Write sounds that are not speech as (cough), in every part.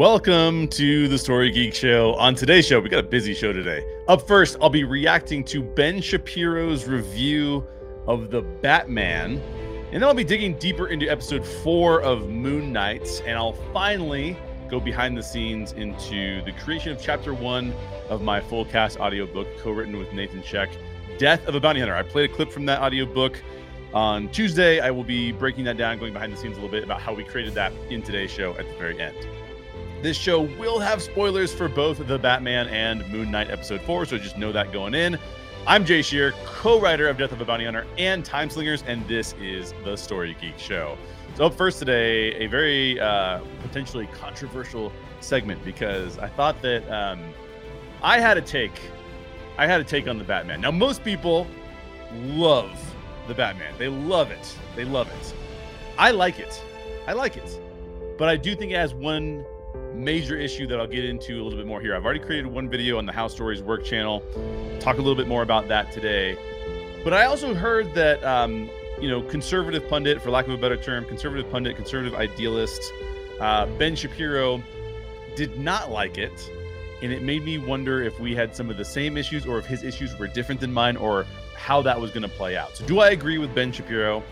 Welcome to the Story Geek Show. On today's show, we got a busy show today. Up first, I'll be reacting to Ben Shapiro's review of The Batman. And then I'll be digging deeper into episode four of Moon Knight. And I'll finally go behind the scenes into the creation of chapter one of my full cast audiobook, co written with Nathan Sheck, Death of a Bounty Hunter. I played a clip from that audiobook on Tuesday. I will be breaking that down, going behind the scenes a little bit about how we created that in today's show at the very end. This show will have spoilers for both the Batman and Moon Knight episode four, so just know that going in. I'm Jay Shear, co-writer of Death of a Bounty Hunter and Time Slingers, and this is the Story Geek Show. So up first today, a very uh, potentially controversial segment because I thought that um, I had a take. I had a take on the Batman. Now most people love the Batman. They love it. They love it. I like it. I like it. But I do think it has one major issue that I'll get into a little bit more here. I've already created one video on the How Stories Work channel. Talk a little bit more about that today. But I also heard that, um, you know, conservative pundit, for lack of a better term, conservative pundit, conservative idealist, uh, Ben Shapiro did not like it. And it made me wonder if we had some of the same issues or if his issues were different than mine or how that was going to play out. So, do I agree with Ben Shapiro?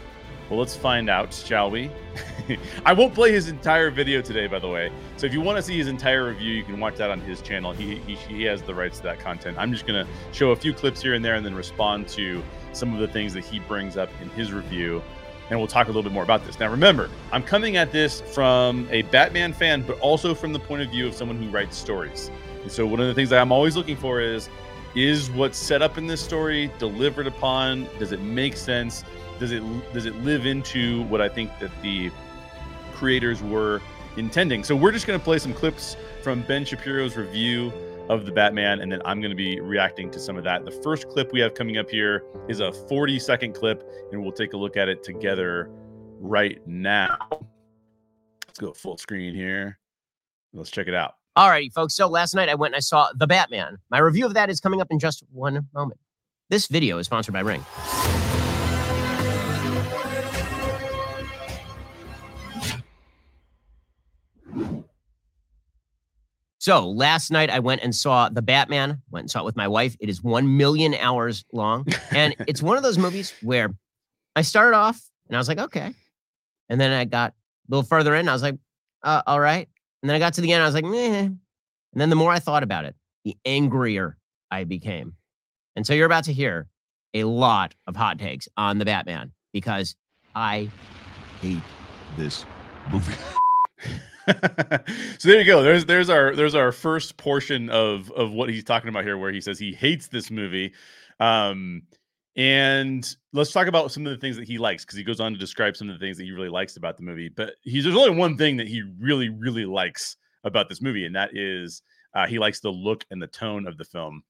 Well, let's find out, shall we? (laughs) I won't play his entire video today, by the way. So if you want to see his entire review, you can watch that on his channel. He, he, he has the rights to that content. I'm just going to show a few clips here and there and then respond to some of the things that he brings up in his review. And we'll talk a little bit more about this. Now, remember, I'm coming at this from a Batman fan, but also from the point of view of someone who writes stories. And so one of the things that I'm always looking for is is what's set up in this story delivered upon? Does it make sense? Does it does it live into what I think that the creators were intending? So we're just going to play some clips from Ben Shapiro's review of the Batman, and then I'm going to be reacting to some of that. The first clip we have coming up here is a 40 second clip, and we'll take a look at it together right now. Let's go full screen here. Let's check it out. All righty, folks. So last night I went and I saw The Batman. My review of that is coming up in just one moment. This video is sponsored by Ring. So last night I went and saw The Batman, went and saw it with my wife. It is 1 million hours long. And (laughs) it's one of those movies where I started off and I was like, okay. And then I got a little further in, I was like, uh, all right. And then I got to the end, I was like, meh. And then the more I thought about it, the angrier I became. And so you're about to hear a lot of hot takes on The Batman because I hate this movie. (laughs) (laughs) so there you go. There's there's our there's our first portion of of what he's talking about here, where he says he hates this movie. Um, and let's talk about some of the things that he likes because he goes on to describe some of the things that he really likes about the movie. But he's there's only one thing that he really really likes about this movie, and that is uh, he likes the look and the tone of the film.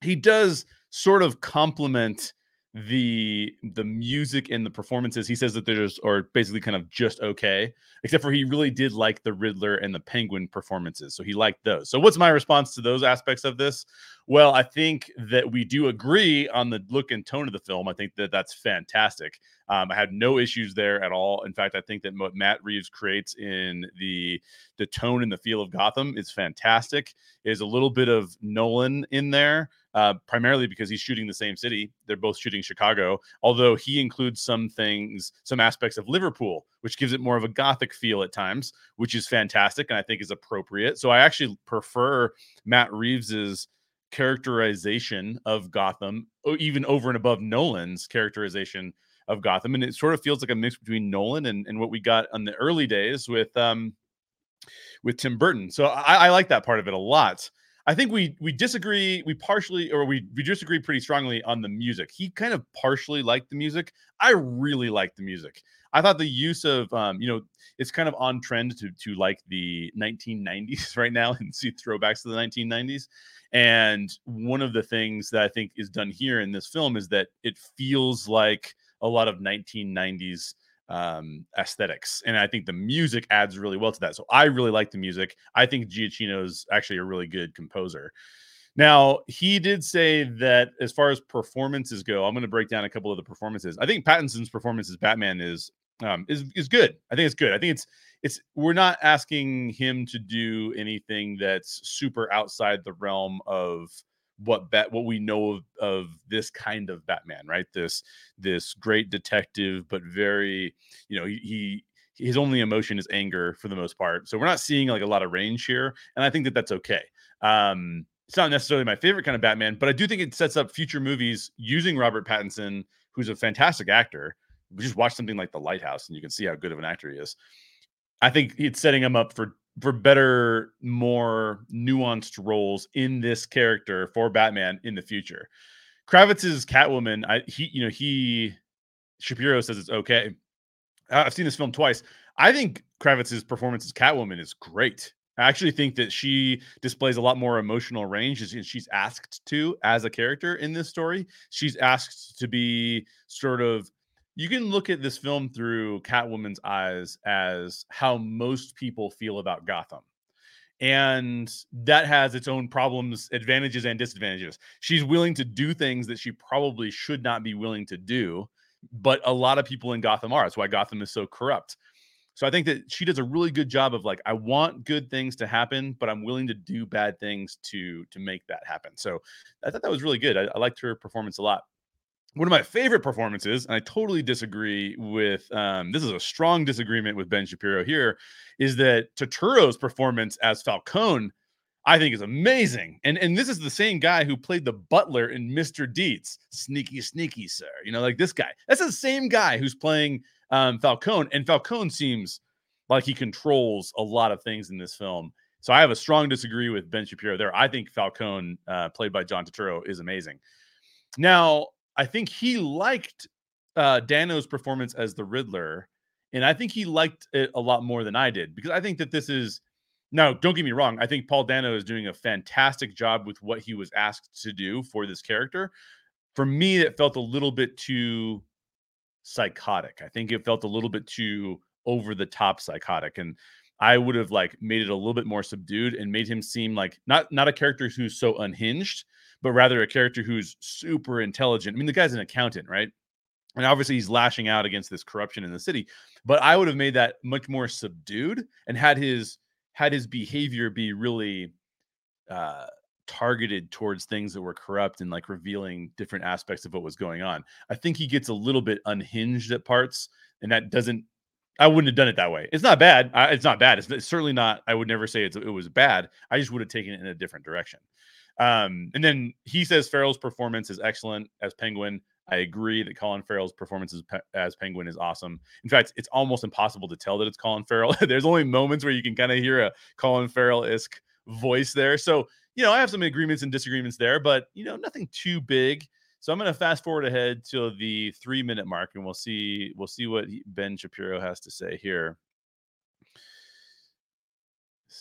He does sort of compliment the the music and the performances. He says that they're just are basically kind of just okay except for he really did like the riddler and the penguin performances so he liked those. So what's my response to those aspects of this well i think that we do agree on the look and tone of the film i think that that's fantastic um, i had no issues there at all in fact i think that what matt reeves creates in the the tone and the feel of gotham is fantastic is a little bit of nolan in there uh, primarily because he's shooting the same city. They're both shooting Chicago, although he includes some things, some aspects of Liverpool, which gives it more of a gothic feel at times, which is fantastic and I think is appropriate. So I actually prefer Matt Reeves's characterization of Gotham, even over and above Nolan's characterization of Gotham. And it sort of feels like a mix between Nolan and, and what we got on the early days with um with Tim Burton. So I, I like that part of it a lot. I think we we disagree. We partially or we we disagree pretty strongly on the music. He kind of partially liked the music. I really like the music. I thought the use of um, you know, it's kind of on trend to to like the 1990s (laughs) right now and see throwbacks to the 1990s. And one of the things that I think is done here in this film is that it feels like a lot of 1990s um, aesthetics. And I think the music adds really well to that. So I really like the music. I think Giacchino's actually a really good composer. Now, he did say that as far as performances go, I'm going to break down a couple of the performances. I think Pattinson's performance as Batman is um, is is good. I think it's good. I think it's it's we're not asking him to do anything that's super outside the realm of what bat what we know of, of this kind of Batman, right? This this great detective, but very, you know, he, he his only emotion is anger for the most part. So we're not seeing like a lot of range here, and I think that that's okay. Um, it's not necessarily my favorite kind of Batman, but I do think it sets up future movies using Robert Pattinson, who's a fantastic actor. Just watch something like The Lighthouse, and you can see how good of an actor he is. I think it's setting him up for for better, more nuanced roles in this character for Batman in the future. Kravitz's Catwoman, I he you know he Shapiro says it's okay. I've seen this film twice. I think Kravitz's performance as Catwoman is great. I actually think that she displays a lot more emotional range as she's asked to as a character in this story. She's asked to be sort of you can look at this film through Catwoman's eyes as how most people feel about Gotham. And that has its own problems, advantages, and disadvantages. She's willing to do things that she probably should not be willing to do, but a lot of people in Gotham are. That's why Gotham is so corrupt. So I think that she does a really good job of like, I want good things to happen, but I'm willing to do bad things to to make that happen. So I thought that was really good. I, I liked her performance a lot one of my favorite performances, and I totally disagree with um, this is a strong disagreement with Ben Shapiro here, is that Turturro's performance as Falcone, I think is amazing. And and this is the same guy who played the butler in Mr. Deeds. Sneaky, sneaky, sir. You know, like this guy. That's the same guy who's playing um, Falcone. And Falcone seems like he controls a lot of things in this film. So I have a strong disagree with Ben Shapiro there. I think Falcone, uh, played by John Turturro, is amazing. Now, I think he liked uh, Dano's performance as the Riddler, and I think he liked it a lot more than I did because I think that this is now. Don't get me wrong. I think Paul Dano is doing a fantastic job with what he was asked to do for this character. For me, it felt a little bit too psychotic. I think it felt a little bit too over the top psychotic, and I would have like made it a little bit more subdued and made him seem like not not a character who's so unhinged, but rather a character who's super intelligent. I mean, the guy's an accountant, right? And obviously he's lashing out against this corruption in the city. But I would have made that much more subdued and had his had his behavior be really uh targeted towards things that were corrupt and like revealing different aspects of what was going on. I think he gets a little bit unhinged at parts, and that doesn't. I wouldn't have done it that way. It's not bad. I, it's not bad. It's, it's, certainly not. I would never say it was bad. I just would have taken it in a different direction. Um, and then he says Farrell's performance is excellent as Penguin. I agree that Colin Farrell's performance as, as Penguin is awesome. In fact, it's almost impossible to tell that it's Colin Farrell. (laughs) There's only moments where you can kind of hear a Colin Farrell esque voice there. So, you know, I have some agreements and disagreements there, but, you know, nothing too big. So I'm going to fast forward ahead to the three minute mark and we'll see, we'll see what Ben Shapiro has to say here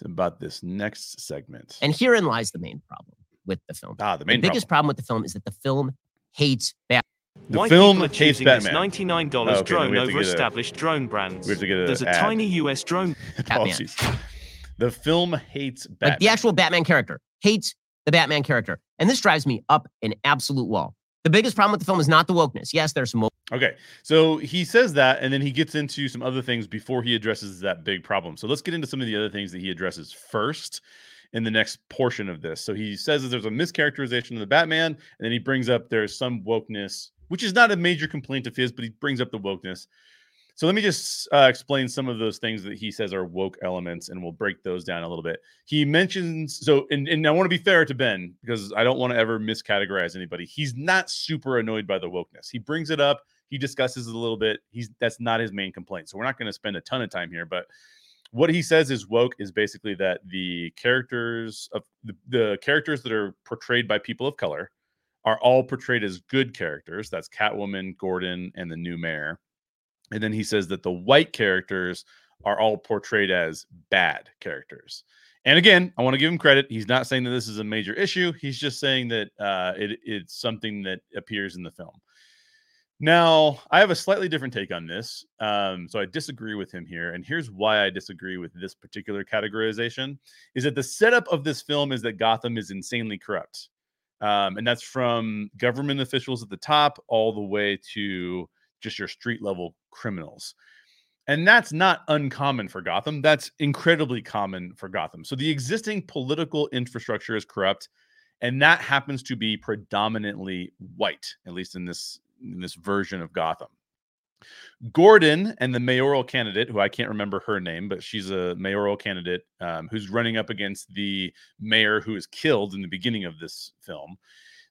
about this next segment. And herein lies the main problem with the film. Ah, the main the biggest problem. problem with the film is that the film hates Batman. The Why film people are hates Batman. $99 oh, okay, drone over established a, drone brands. We have to get a There's a ad. tiny US drone. (laughs) Apologies. The film hates Batman. Like the actual Batman character hates the Batman character. And this drives me up an absolute wall. The biggest problem with the film is not the wokeness. Yes, there's some. Okay, so he says that, and then he gets into some other things before he addresses that big problem. So let's get into some of the other things that he addresses first in the next portion of this. So he says that there's a mischaracterization of the Batman, and then he brings up there's some wokeness, which is not a major complaint of his, but he brings up the wokeness. So let me just uh, explain some of those things that he says are woke elements, and we'll break those down a little bit. He mentions so, and, and I want to be fair to Ben because I don't want to ever miscategorize anybody. He's not super annoyed by the wokeness. He brings it up, he discusses a little bit. He's that's not his main complaint. So we're not going to spend a ton of time here, but what he says is woke is basically that the characters of the, the characters that are portrayed by people of color are all portrayed as good characters. That's Catwoman, Gordon, and the new mayor. And then he says that the white characters are all portrayed as bad characters. And again, I want to give him credit. He's not saying that this is a major issue. He's just saying that uh, it, it's something that appears in the film. Now, I have a slightly different take on this. Um, so I disagree with him here. And here's why I disagree with this particular categorization is that the setup of this film is that Gotham is insanely corrupt. Um, and that's from government officials at the top all the way to just your street level criminals. And that's not uncommon for Gotham. That's incredibly common for Gotham. So the existing political infrastructure is corrupt, and that happens to be predominantly white, at least in this in this version of Gotham. Gordon and the mayoral candidate, who I can't remember her name, but she's a mayoral candidate um, who's running up against the mayor who is killed in the beginning of this film.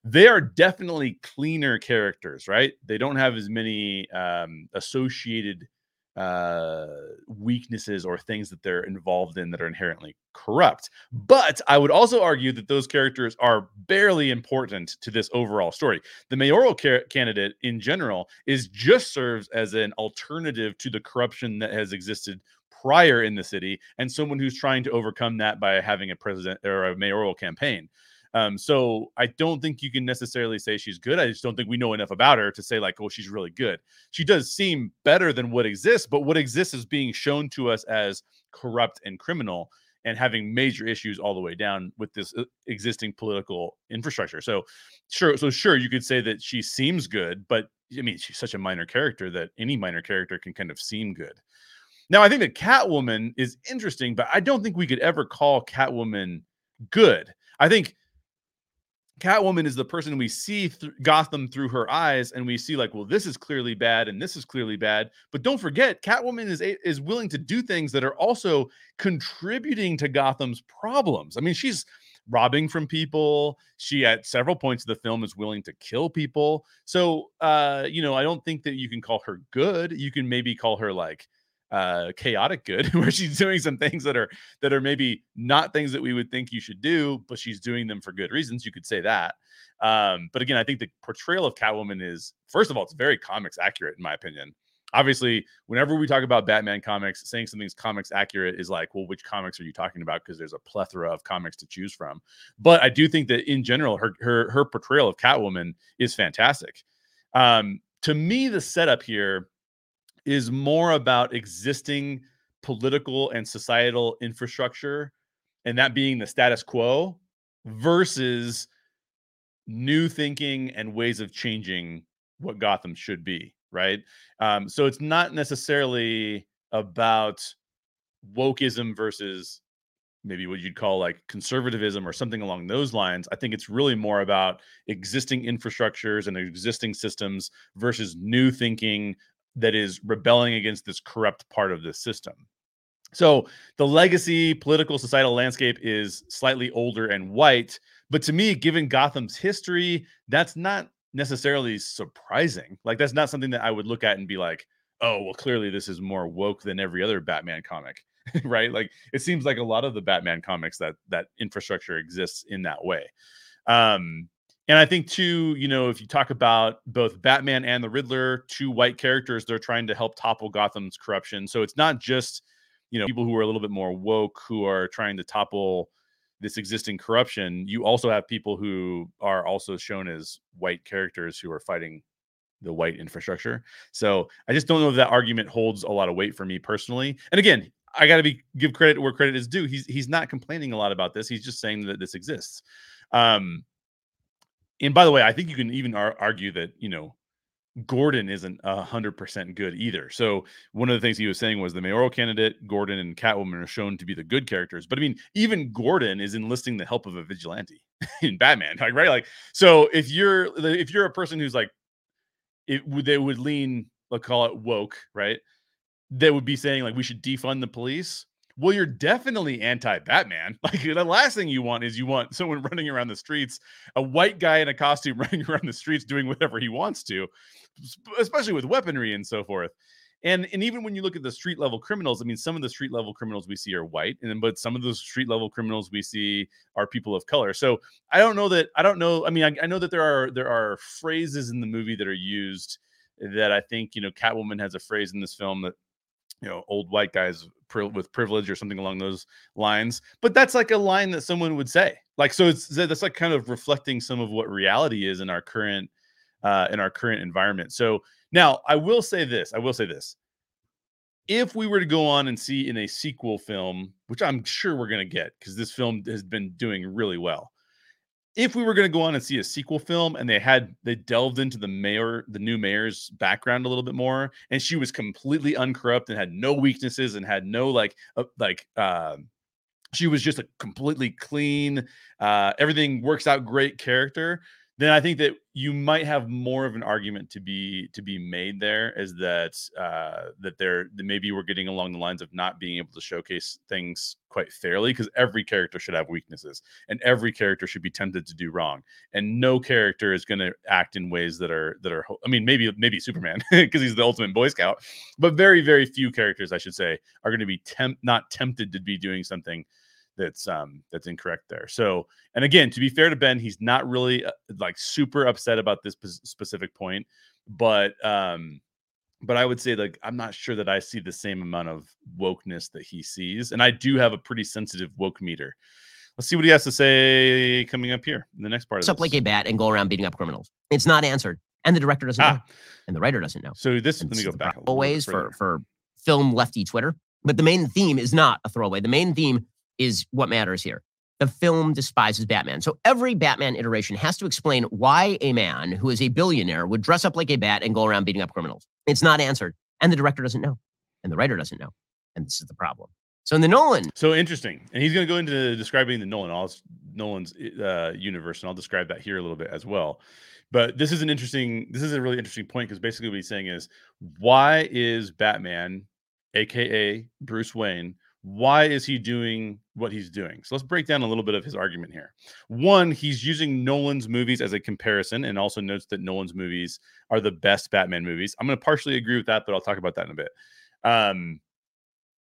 They are definitely cleaner characters, right? They don't have as many um, associated uh weaknesses or things that they're involved in that are inherently corrupt. But i would also argue that those characters are barely important to this overall story. The mayoral ca- candidate in general is just serves as an alternative to the corruption that has existed prior in the city and someone who's trying to overcome that by having a president or a mayoral campaign um, so I don't think you can necessarily say she's good. I just don't think we know enough about her to say like, oh, she's really good. She does seem better than what exists, but what exists is being shown to us as corrupt and criminal and having major issues all the way down with this uh, existing political infrastructure. So sure, so sure, you could say that she seems good, but I mean, she's such a minor character that any minor character can kind of seem good. Now, I think that Catwoman is interesting, but I don't think we could ever call Catwoman good. I think Catwoman is the person we see th- Gotham through her eyes, and we see like, well, this is clearly bad, and this is clearly bad. But don't forget, Catwoman is a- is willing to do things that are also contributing to Gotham's problems. I mean, she's robbing from people. She at several points of the film is willing to kill people. So, uh, you know, I don't think that you can call her good. You can maybe call her like uh, chaotic good, (laughs) where she's doing some things that are that are maybe not things that we would think you should do, but she's doing them for good reasons. You could say that. Um, but again, I think the portrayal of Catwoman is first of all, it's very comics accurate in my opinion. Obviously, whenever we talk about Batman comics, saying something's comics accurate is like, well, which comics are you talking about? Because there's a plethora of comics to choose from. But I do think that in general, her her her portrayal of Catwoman is fantastic. Um, to me, the setup here is more about existing political and societal infrastructure and that being the status quo versus new thinking and ways of changing what Gotham should be, right? Um, so it's not necessarily about wokeism versus maybe what you'd call like conservatism or something along those lines. I think it's really more about existing infrastructures and existing systems versus new thinking that is rebelling against this corrupt part of the system. So the legacy political societal landscape is slightly older and white, but to me, given Gotham's history, that's not necessarily surprising. Like that's not something that I would look at and be like, "Oh, well, clearly this is more woke than every other Batman comic." (laughs) right? Like it seems like a lot of the Batman comics that that infrastructure exists in that way. Um, and I think too, you know, if you talk about both Batman and the Riddler, two white characters, they're trying to help topple Gotham's corruption. So it's not just, you know, people who are a little bit more woke who are trying to topple this existing corruption. You also have people who are also shown as white characters who are fighting the white infrastructure. So I just don't know if that argument holds a lot of weight for me personally. And again, I got to be give credit where credit is due. He's he's not complaining a lot about this. He's just saying that this exists. Um, and by the way, I think you can even ar- argue that you know Gordon isn't hundred percent good either. So one of the things he was saying was the mayoral candidate, Gordon and Catwoman are shown to be the good characters. But I mean, even Gordon is enlisting the help of a vigilante (laughs) in Batman, like right? Like, so if you're if you're a person who's like, it would they would lean, let's call it woke, right? They would be saying like we should defund the police well, you're definitely anti-Batman. (laughs) Like the last thing you want is you want someone (laughs) running around the streets, a white guy in a costume (laughs) running around the streets doing whatever he wants to, especially with weaponry and so forth. And and even when you look at the street level criminals, I mean, some of the street level criminals we see are white, and but some of those street level criminals we see are people of color. So I don't know that I don't know. I mean, I, I know that there are there are phrases in the movie that are used that I think you know Catwoman has a phrase in this film that you know old white guys with privilege or something along those lines but that's like a line that someone would say. Like so it's that's like kind of reflecting some of what reality is in our current uh in our current environment. So now i will say this i will say this. If we were to go on and see in a sequel film which i'm sure we're going to get because this film has been doing really well if we were going to go on and see a sequel film and they had they delved into the mayor the new mayor's background a little bit more and she was completely uncorrupt and had no weaknesses and had no like uh, like uh, she was just a completely clean uh, everything works out great character then I think that you might have more of an argument to be to be made there is that uh, that there that maybe we're getting along the lines of not being able to showcase things quite fairly because every character should have weaknesses and every character should be tempted to do wrong. And no character is going to act in ways that are that are I mean maybe maybe Superman (laughs) because he's the ultimate Boy Scout but very very few characters I should say are going to be temp not tempted to be doing something that's um that's incorrect there. So, and again, to be fair to Ben, he's not really uh, like super upset about this p- specific point, but um but I would say like I'm not sure that I see the same amount of wokeness that he sees, and I do have a pretty sensitive woke meter. Let's see what he has to say coming up here in the next part. Of up like a bat and go around beating up criminals. It's not answered, and the director doesn't ah. know, and the writer doesn't know. So this, and let me go back. Always for for film lefty Twitter, but the main theme is not a throwaway. The main theme is what matters here. The film despises Batman. So every Batman iteration has to explain why a man who is a billionaire would dress up like a bat and go around beating up criminals. It's not answered. And the director doesn't know. And the writer doesn't know. And this is the problem. So in the Nolan. So interesting. And he's going to go into describing the Nolan, all Nolan's uh, universe. And I'll describe that here a little bit as well. But this is an interesting, this is a really interesting point because basically what he's saying is why is Batman, AKA Bruce Wayne, why is he doing what he's doing? So let's break down a little bit of his argument here. One, he's using Nolan's movies as a comparison and also notes that Nolan's movies are the best Batman movies. I'm going to partially agree with that, but I'll talk about that in a bit. Um,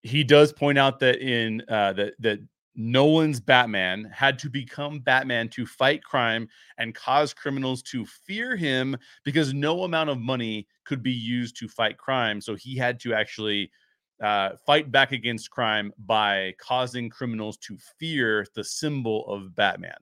he does point out that in uh, that that Nolan's Batman had to become Batman to fight crime and cause criminals to fear him because no amount of money could be used to fight crime. So he had to actually uh, fight back against crime by causing criminals to fear the symbol of Batman.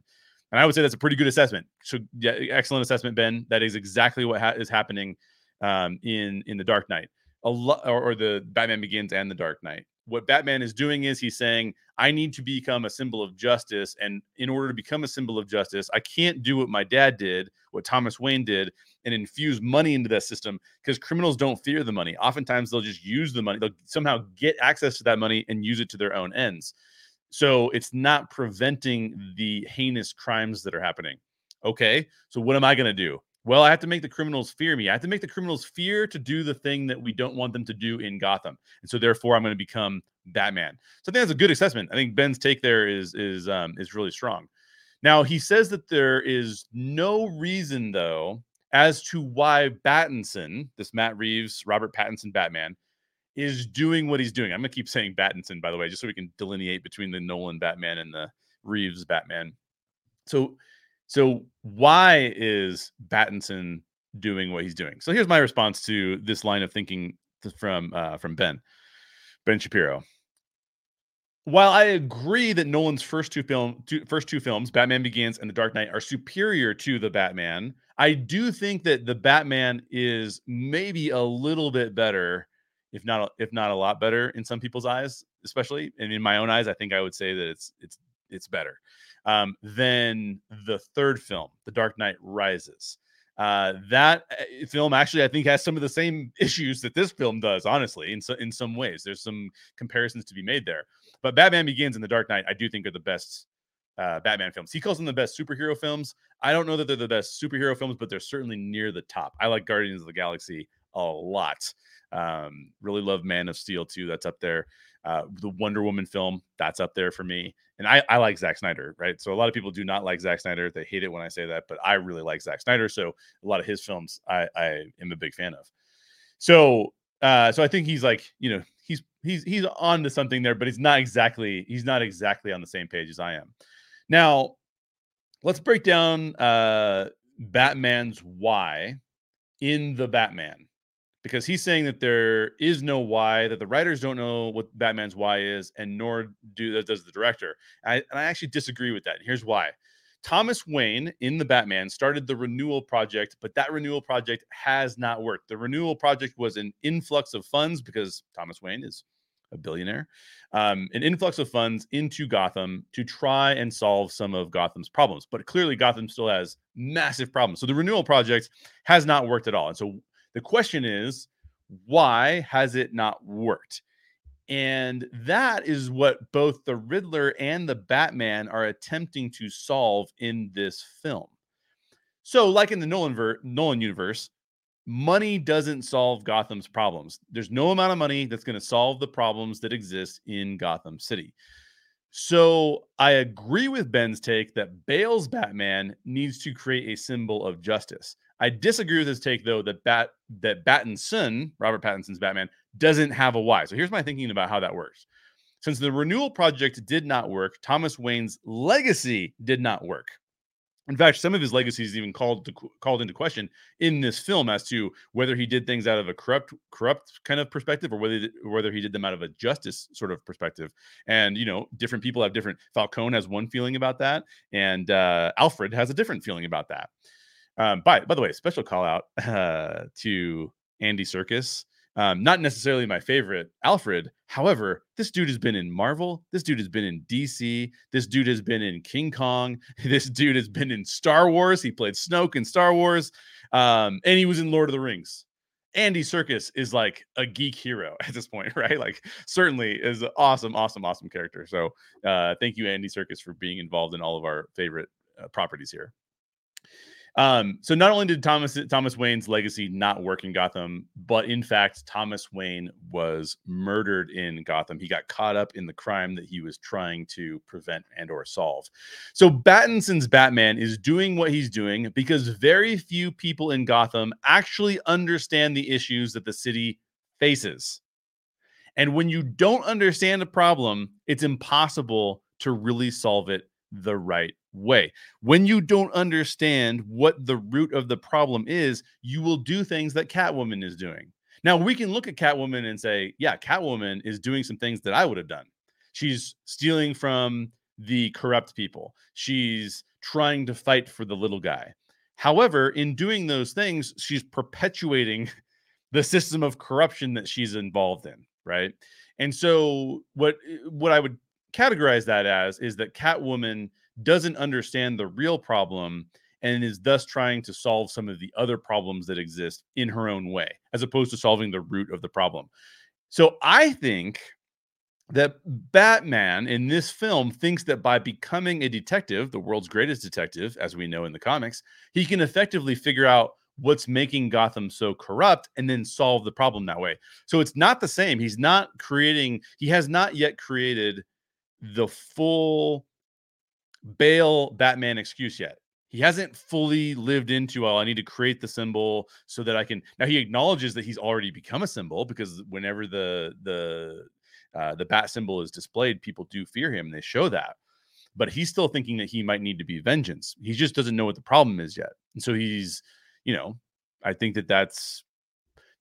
And I would say that's a pretty good assessment. So, yeah, excellent assessment, Ben. That is exactly what ha- is happening um, in in the Dark Knight, a or, or the Batman Begins and the Dark Knight what Batman is doing is he's saying, I need to become a symbol of justice. And in order to become a symbol of justice, I can't do what my dad did, what Thomas Wayne did, and infuse money into that system because criminals don't fear the money. Oftentimes, they'll just use the money, they'll somehow get access to that money and use it to their own ends. So it's not preventing the heinous crimes that are happening. Okay. So what am I going to do? Well, I have to make the criminals fear me. I have to make the criminals fear to do the thing that we don't want them to do in Gotham. And so therefore I'm going to become Batman. So I think that's a good assessment. I think Ben's take there is is um is really strong. Now he says that there is no reason though as to why Battinson, this Matt Reeves, Robert Pattinson Batman, is doing what he's doing. I'm gonna keep saying Battinson, by the way, just so we can delineate between the Nolan Batman and the Reeves Batman. So so why is Battinson doing what he's doing? So here's my response to this line of thinking from uh, from Ben Ben Shapiro. While I agree that Nolan's first two film two, first two films, Batman Begins and The Dark Knight, are superior to the Batman, I do think that the Batman is maybe a little bit better, if not if not a lot better in some people's eyes, especially and in my own eyes, I think I would say that it's it's it's better um, than the third film, The Dark Knight Rises. Uh, that eh, film actually, I think, has some of the same (laughs) issues that this film does. Honestly, in so, in some ways, there's some comparisons to be made there. But Batman Begins and The Dark Knight, I do think are the best uh, Batman films. He calls them the best superhero films. I don't know that they're the best superhero films, but they're certainly near the top. I like Guardians of the Galaxy a lot. Um, really love Man of Steel too. That's up there. Uh, the Wonder Woman film, that's up there for me. And I, I like Zack Snyder, right? So a lot of people do not like Zack Snyder. They hate it when I say that, but I really like Zack Snyder. So a lot of his films I, I am a big fan of. So uh, so I think he's like, you know, he's he's he's on to something there, but he's not exactly he's not exactly on the same page as I am. Now, let's break down uh Batman's why in the Batman because he's saying that there is no why, that the writers don't know what Batman's why is, and nor do does the director. I, and I actually disagree with that. here's why. Thomas Wayne in the Batman started the renewal project, but that renewal project has not worked. The renewal project was an influx of funds because Thomas Wayne is a billionaire, um, an influx of funds into Gotham to try and solve some of Gotham's problems. But clearly, Gotham still has massive problems. So the renewal project has not worked at all. And so the question is, why has it not worked? And that is what both the Riddler and the Batman are attempting to solve in this film. So, like in the Nolan, ver- Nolan universe, money doesn't solve Gotham's problems. There's no amount of money that's going to solve the problems that exist in Gotham City. So I agree with Ben's take that Bale's Batman needs to create a symbol of justice. I disagree with his take though that Bat that Pattinson, Robert Pattinson's Batman, doesn't have a why. So here's my thinking about how that works. Since the renewal project did not work, Thomas Wayne's legacy did not work. In fact, some of his legacies is even called to, called into question in this film as to whether he did things out of a corrupt corrupt kind of perspective or whether whether he did them out of a justice sort of perspective. And you know, different people have different. Falcone has one feeling about that, and uh, Alfred has a different feeling about that. Um, by by the way, special call out uh, to Andy Serkis um, not necessarily my favorite Alfred. However, this dude has been in Marvel. This dude has been in DC. This dude has been in King Kong. (laughs) This dude has been in Star Wars. He played Snoke in Star Wars. Um, and he was in Lord of the Rings. Andy Serkis is like a geek hero (laughs) at this point, right? Like, certainly is an awesome, awesome, awesome character. So, uh, thank you, Andy Serkis, for being involved in all of our favorite uh, properties here. Um, so not only did Thomas Thomas Wayne's legacy not work in Gotham, but in fact, Thomas Wayne was murdered in Gotham. He got caught up in the crime that he was trying to prevent and or solve. So Battinson's Batman is doing what he's doing because very few people in Gotham actually understand the issues that the city faces. And when you don't understand a problem, it's impossible to really solve it the right way. When you don't understand what the root of the problem is, you will do things that Catwoman is doing. Now, we can look at Catwoman and say, yeah, Catwoman is doing some things that I would have done. She's stealing from the corrupt people, she's trying to fight for the little guy. However, in doing those things, she's perpetuating (laughs) the system of corruption that she's involved in, right? And so what eh, what I would categorize that as is that Catwoman doesn't understand the real problem and is thus trying to solve some of the other problems that exist in her own way, as opposed to solving the root of the problem. So I think that Batman in this film thinks that by becoming a detective, the world's greatest detective, as we know in the comics, he can effectively figure out what's making Gotham so corrupt and then solve the problem that way. So it's not the same. He's not creating, he has not yet created the full Bale Batman excuse yet. He hasn't fully lived into, well, I need to create the symbol so that I can. Now he acknowledges that he's already become a symbol because whenever the the uh, the bat symbol is displayed, people do fear him. They show that, but he's still thinking that he might need to be vengeance. He just doesn't know what the problem is yet, and so he's, you know, I think that that's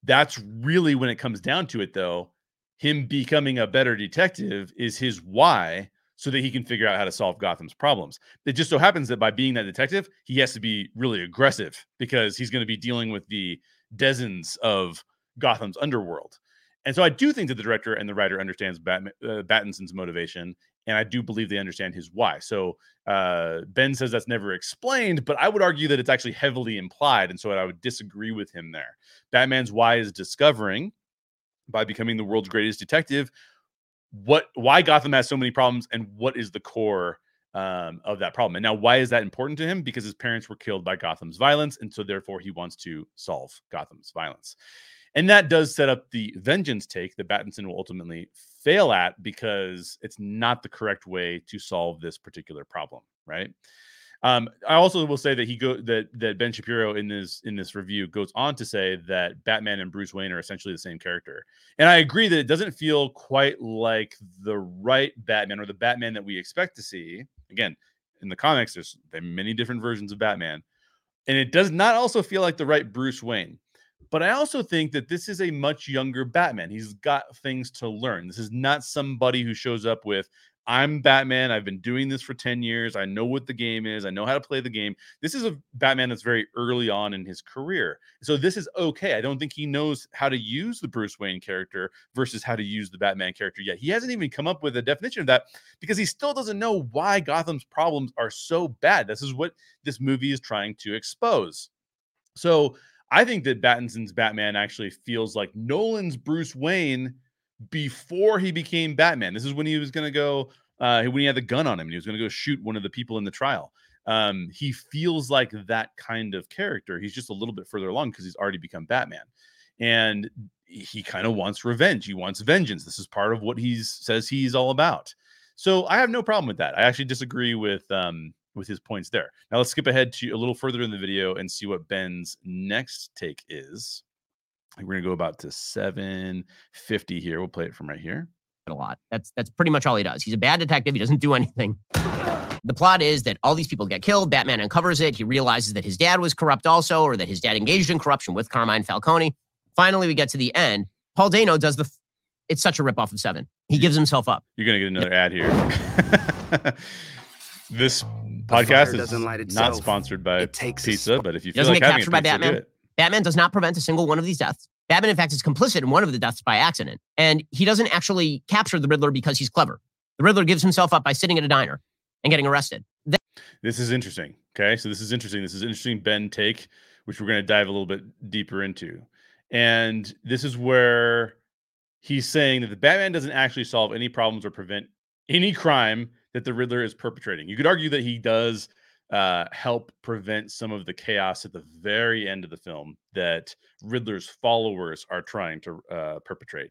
that's really when it comes down to it, though. Him becoming a better detective is his why so that he can figure out how to solve Gotham's problems. It just so happens that by being that detective, he has to be really aggressive because he's going to be dealing with the dozens of Gotham's underworld. And so I do think that the director and the writer understands Batman, uh, motivation, and I do believe they understand his why. So uh, Ben says that's never explained, but I would argue that it's actually heavily implied, and so I would disagree with him there. Batman's why is discovering by becoming the world's greatest detective what why Gotham has so many problems and what is the core um, of that problem. And now, why is that important to him? Because his parents were killed by Gotham's violence, and so therefore he wants to solve Gotham's violence. And that does set up the vengeance take that Battinson will ultimately fail at because it's not the correct way to solve this particular problem, right? Um, I also will say that he go that that Ben Shapiro in this in this review goes on to say that Batman and Bruce Wayne are essentially the same character, and I agree that it doesn't feel quite like the right Batman or the Batman that we expect to see. Again, in the comics, there's many different versions of Batman, and it does not also feel like the right Bruce Wayne. But I also think that this is a much younger Batman. He's got things to learn. This is not somebody who shows up with I'm Batman. I've been doing this for 10 years. I know what the game is. I know how to play the game. This is a Batman that's very early on in his career. So this is okay. I don't think he knows how to use the Bruce Wayne character versus how to use the Batman character yet. He hasn't even come up with a definition of that because he still doesn't know why Gotham's problems are so bad. This is what this movie is trying to expose. So I think that Battinson's Batman actually feels like Nolan's Bruce Wayne before he became Batman. This is when he was going to go, uh, when he had the gun on him and he was going to go shoot one of the people in the trial. Um, he feels like that kind of character. He's just a little bit further along because he's already become Batman. And he kind of wants revenge. He wants vengeance. This is part of what he says he's all about. So I have no problem with that. I actually disagree with um, with his points there. Now let's skip ahead to a little further in the video and see what Ben's next take is. We're gonna go about to 750 here. We'll play it from right here. A lot. That's that's pretty much all he does. He's a bad detective. He doesn't do (laughs) anything. The plot is that all these people get killed. Batman uncovers it. He realizes that his dad was corrupt also, or that his dad engaged in corruption with Carmine Falcone. Finally, we get to the end. Paul Dano does the. F- it's such a ripoff of Seven. He gives himself up. You're gonna get another ad here. (laughs) this podcast is not sponsored by it takes pizza, but if you feel doesn't like get having captured a by pizza, Batman. Batman does not prevent a single one of these deaths. Batman, in fact, is complicit in one of the deaths by accident. And he doesn't actually capture the Riddler because he's clever. The Riddler gives himself up by sitting at a diner and getting arrested. Then This is interesting. Okay, so this is interesting. This is interesting Ben take, which we're going to dive a little bit deeper into, and this is where he's saying that the Batman doesn't actually solve any problems or prevent any crime that the Riddler is perpetrating. You could argue that he does uh, help prevent some of the chaos at the very end of the film that Riddler's followers are trying to uh, perpetrate.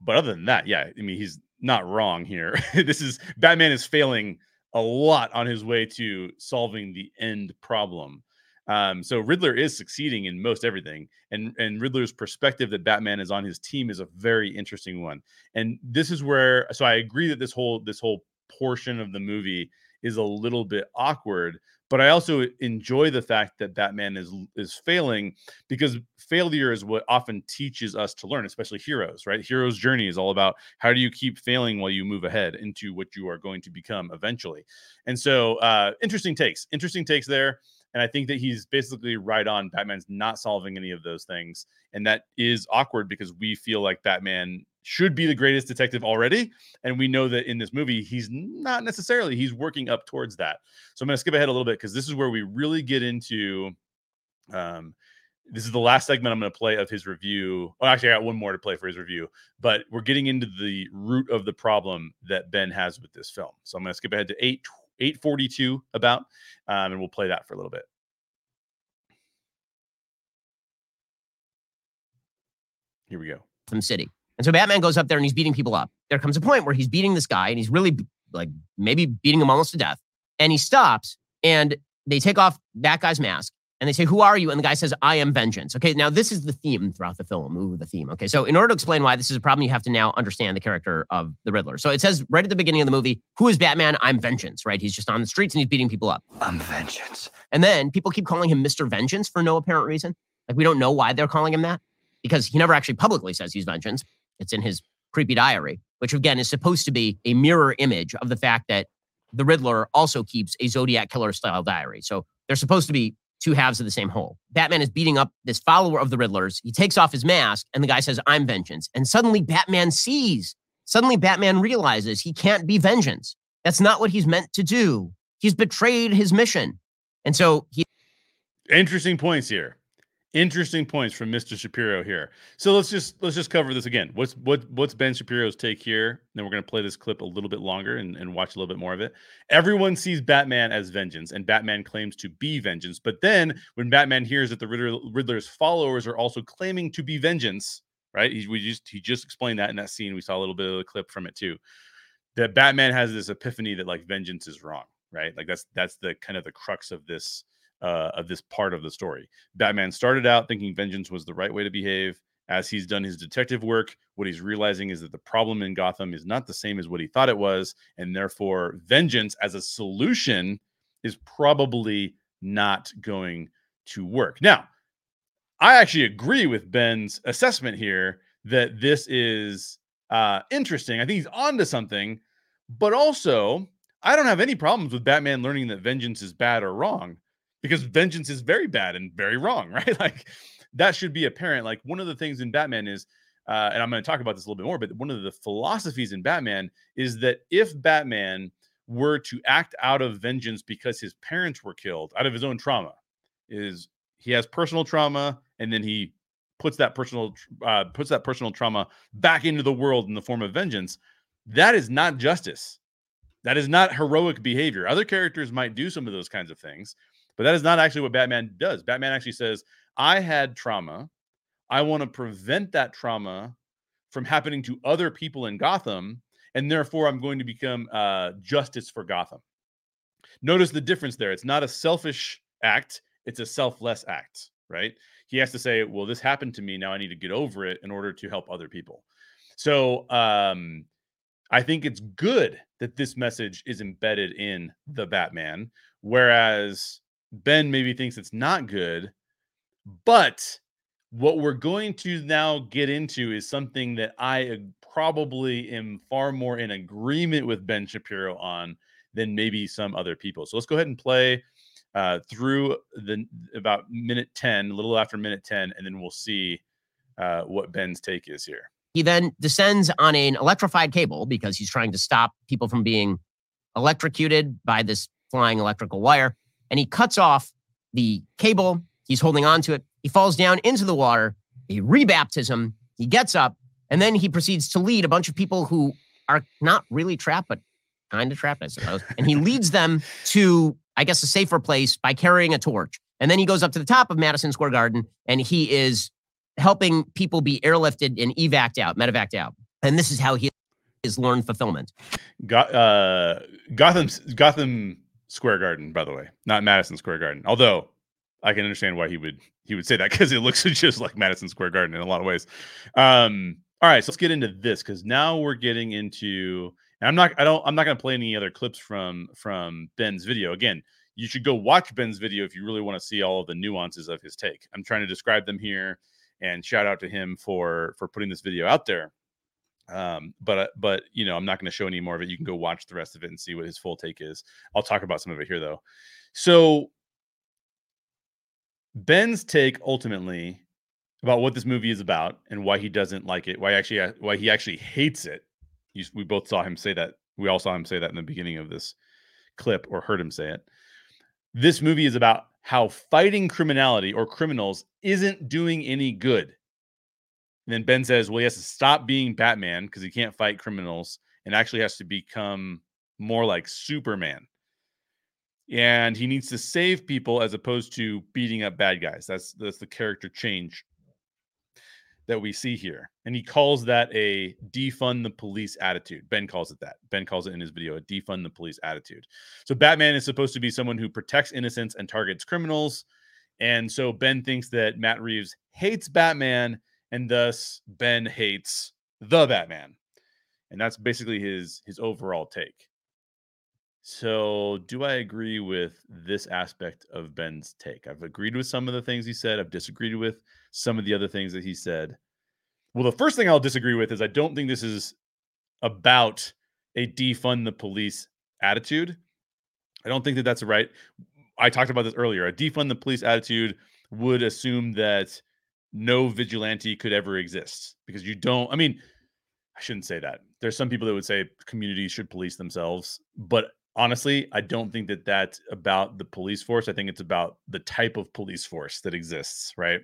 But other than that, yeah, I mean, he's not wrong here. (laughs) this is Batman is failing a lot on his way to solving the end problem. Um, so Riddler is succeeding in most everything, and and Riddler's perspective that Batman is on his team is a very interesting one. And this is where, so I agree that this whole this whole portion of the movie is a little bit awkward, but I also enjoy the fact that Batman is is failing because failure is what often teaches us to learn, especially heroes, right? Hero's journey is all about how do you keep failing while you move ahead into what you are going to become eventually. And so, uh, interesting takes, interesting takes there. And I think that he's basically right on. Batman's not solving any of those things. And that is awkward because we feel like Batman should be the greatest detective already. And we know that in this movie, he's not necessarily, he's working up towards that. So I'm going to skip ahead a little bit because this is where we really get into. Um, this is the last segment I'm going to play of his review. Oh, actually, I got one more to play for his review, but we're getting into the root of the problem that Ben has with this film. So I'm going to skip ahead to 8 842 about, um, and we'll play that for a little bit. Here we go. Gotham City. And so Batman goes up there and he's beating people up. There comes a point where he's beating this guy and he's really like maybe beating him almost to death. And he stops and they take off that guy's mask and they say, Who are you? And the guy says, I am vengeance. Okay, now this is the theme throughout the film. Ooh, the theme. Okay, so in order to explain why this is a problem, you have to now understand the character of the Riddler. So it says right at the beginning of the movie, Who is Batman? I'm vengeance, right? He's just on the streets and he's beating people up. I'm vengeance. And then people keep calling him Mr. Vengeance for no apparent reason. Like we don't know why they're calling him that because he never actually publicly says he's vengeance. It's in his creepy diary, which again is supposed to be a mirror image of the fact that the Riddler also keeps a Zodiac killer style diary. So they're supposed to be two halves of the same whole. Batman is beating up this follower of the Riddler's. He takes off his mask and the guy says, I'm vengeance. And suddenly Batman sees, suddenly Batman realizes he can't be vengeance. That's not what he's meant to do. He's betrayed his mission. And so he Interesting points here. Interesting points from Mr. Shapiro here. So let's just let's just cover this again. What's what what's Ben Shapiro's take here? Then we're gonna play this clip a little bit longer and, and watch a little bit more of it. Everyone sees Batman as vengeance, and Batman claims to be vengeance. But then when Batman hears that the Riddler, Riddler's followers are also claiming to be vengeance, right? He we just he just explained that in that scene. We saw a little bit of the clip from it too. That Batman has this epiphany that like vengeance is wrong, right? Like that's that's the kind of the crux of this uh, of this part of the story. Batman started out thinking vengeance was the right way to behave. As he's done his detective work, what he's realizing is that the problem in Gotham is not the same as what he thought it was. And therefore, vengeance as a solution is probably not going to work. Now, I actually agree with Ben's assessment here that this is uh, interesting. I think he's onto something, But also, I don't have any problems with Batman learning that vengeance is bad or wrong because vengeance is very bad and very wrong, (laughs) right? Like that should be apparent. Like one of the things in Batman is, uh, and I'm going to talk about this a little bit more, but one of the philosophies in Batman is that if Batman were to act out of vengeance because his parents were killed out of his own trauma, is he has personal trauma and then he puts that personal uh, puts that personal trauma back into the world in the form of vengeance. That is not justice. That is not heroic behavior. Other characters might do some of those kinds of things, but that is not actually what Batman does. Batman actually says, I had trauma. I want to prevent that trauma from happening to other people in Gotham. And therefore, I'm going to become uh, justice for Gotham. Notice the difference there. It's not a selfish act, it's a selfless act, right? He has to say, well, this happened to me. Now I need to get over it in order to help other people. So, um, I think it's good that this message is embedded in the Batman, whereas Ben maybe thinks it's not good. But what we're going to now get into is something that I probably am far more in agreement with Ben Shapiro on than maybe some other people. So let's go ahead and play uh, through the about minute 10, a little after minute 10, and then we'll see uh, what Ben's take is here. He then descends on an electrified cable because he's trying to stop people from being electrocuted by this flying electrical wire. And he cuts off the cable. He's holding on to it. He falls down into the water. He rebaptism. He gets up. And then he proceeds to lead a bunch of people who are not really trapped, but kind of trapped, I suppose. And he leads them to, I guess, a safer place by carrying a torch. And then he goes up to the top of Madison Square Garden and he is helping people be airlifted and evac'd out, medevaced out. And this is how he is learned fulfillment. Got, uh, Gotham, Gotham Square Garden, by the way, not Madison Square Garden. Although I can understand why he would he would say that (laughs) because it looks (laughs) just like Madison Square Garden in a lot of ways. Um, all right, so let's get into this because now we're getting into. And I'm not. I don't. I'm not going to play any other clips from from Ben's video. Again, you should go watch Ben's video if you really want to see all of the nuances of his take. I'm trying to describe them here and shout out to him for for putting this video out there. Um, but uh, but you know, I'm not going to show any more of it. You can go watch the rest of it and see what his full take is. I'll talk about some of it here though. So Ben's take ultimately about what this movie is about and why he doesn't like it, why actually uh, why he actually hates it. You, we both saw him say that. We all saw him say that in the beginning of this clip or heard him say it. This movie is about how fighting criminality or criminals isn't doing any good. And then Ben says, well, he has to stop being Batman because he can't fight criminals and actually has to become more like Superman. And he needs to save people as opposed to beating up bad guys. That's that's the character change that we see here. And he calls that a defund the police attitude. Ben calls it that. Ben calls it in his video a defund the police attitude. So Batman is supposed to be someone who protects innocents and targets criminals. And so Ben thinks that Matt Reeves hates Batman and thus Ben hates the Batman. And that's basically his his overall take. So, do I agree with this aspect of Ben's take? I've agreed with some of the things he said. I've disagreed with some of the other things that he said. Well, the first thing I'll disagree with is I don't think this is about a defund the police attitude. I don't think that that's right. I talked about this earlier. A defund the police attitude would assume that no vigilante could ever exist because you don't. I mean, I shouldn't say that. There's some people that would say communities should police themselves, but honestly, I don't think that that's about the police force. I think it's about the type of police force that exists, right?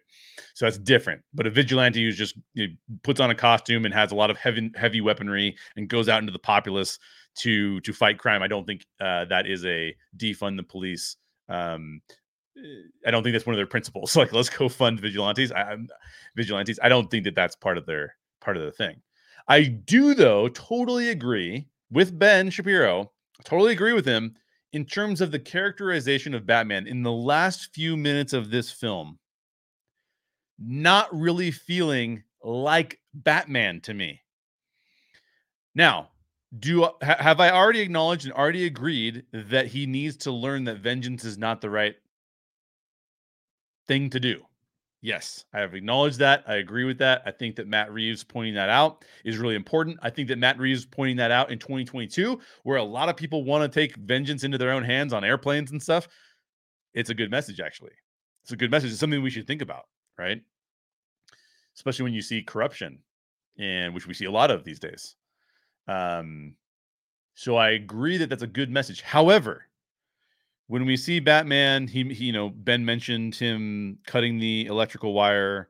So that's different. But a vigilante who just you know, puts on a costume and has a lot of heavy heavy weaponry and goes out into the populace to to fight crime, I don't think uh, that is a defund the police. Um, I don't think that's one of their principles. (laughs) Like, let's go fund vigilantes. I, I'm vigilantes. I don't think that that's part of their part of the thing. I do, though, totally agree with Ben Shapiro totally agree with him in terms of the characterization of Batman in the last few minutes of this film. Not really feeling like Batman to me. Now, do have I already acknowledged and already agreed that he needs to learn that vengeance is not the right thing to do? Yes, I have acknowledged that. I agree with that. I think that Matt Reeves pointing that out is really important. I think that Matt Reeves pointing that out in 2022, where a lot of people want to take vengeance into their own hands on airplanes and stuff, it's a good message, actually. It's a good message. It's something we should think about, right? Especially when you see corruption, and which we see a lot of these days. Um, so I agree that that's a good message. However, when we see Batman, he, he, you know Ben mentioned him cutting the electrical wire,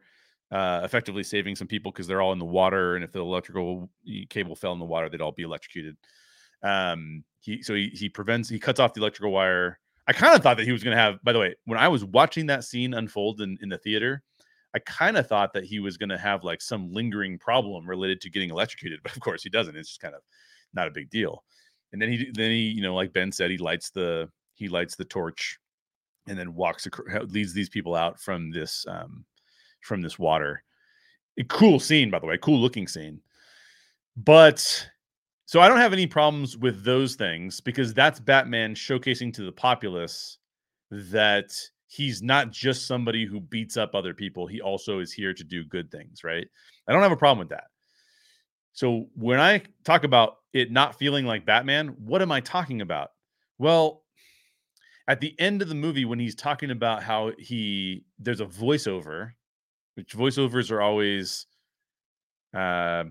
uh, effectively saving some people because they're all in the water, and if the electrical cable fell in the water, they'd all be electrocuted. Um, he so he he prevents he cuts off the electrical wire. I kind of thought that he was going to have. By the way, when I was watching that scene unfold in in the theater, I kind of thought that he was going to have like some lingering problem related to getting electrocuted, (laughs) but of course he doesn't. It's just kind of not a big deal. And then he then he you know like Ben said he lights the he lights the torch and then walks across, leads these people out from this um, from this water. A cool scene, by the way, cool looking scene. But so I don't have any problems with those things because that's Batman showcasing to the populace that he's not just somebody who beats up other people. He also is here to do good things, right? I don't have a problem with that. So when I talk about it not feeling like Batman, what am I talking about? Well, at the end of the movie when he's talking about how he there's a voiceover which voiceovers are always uh,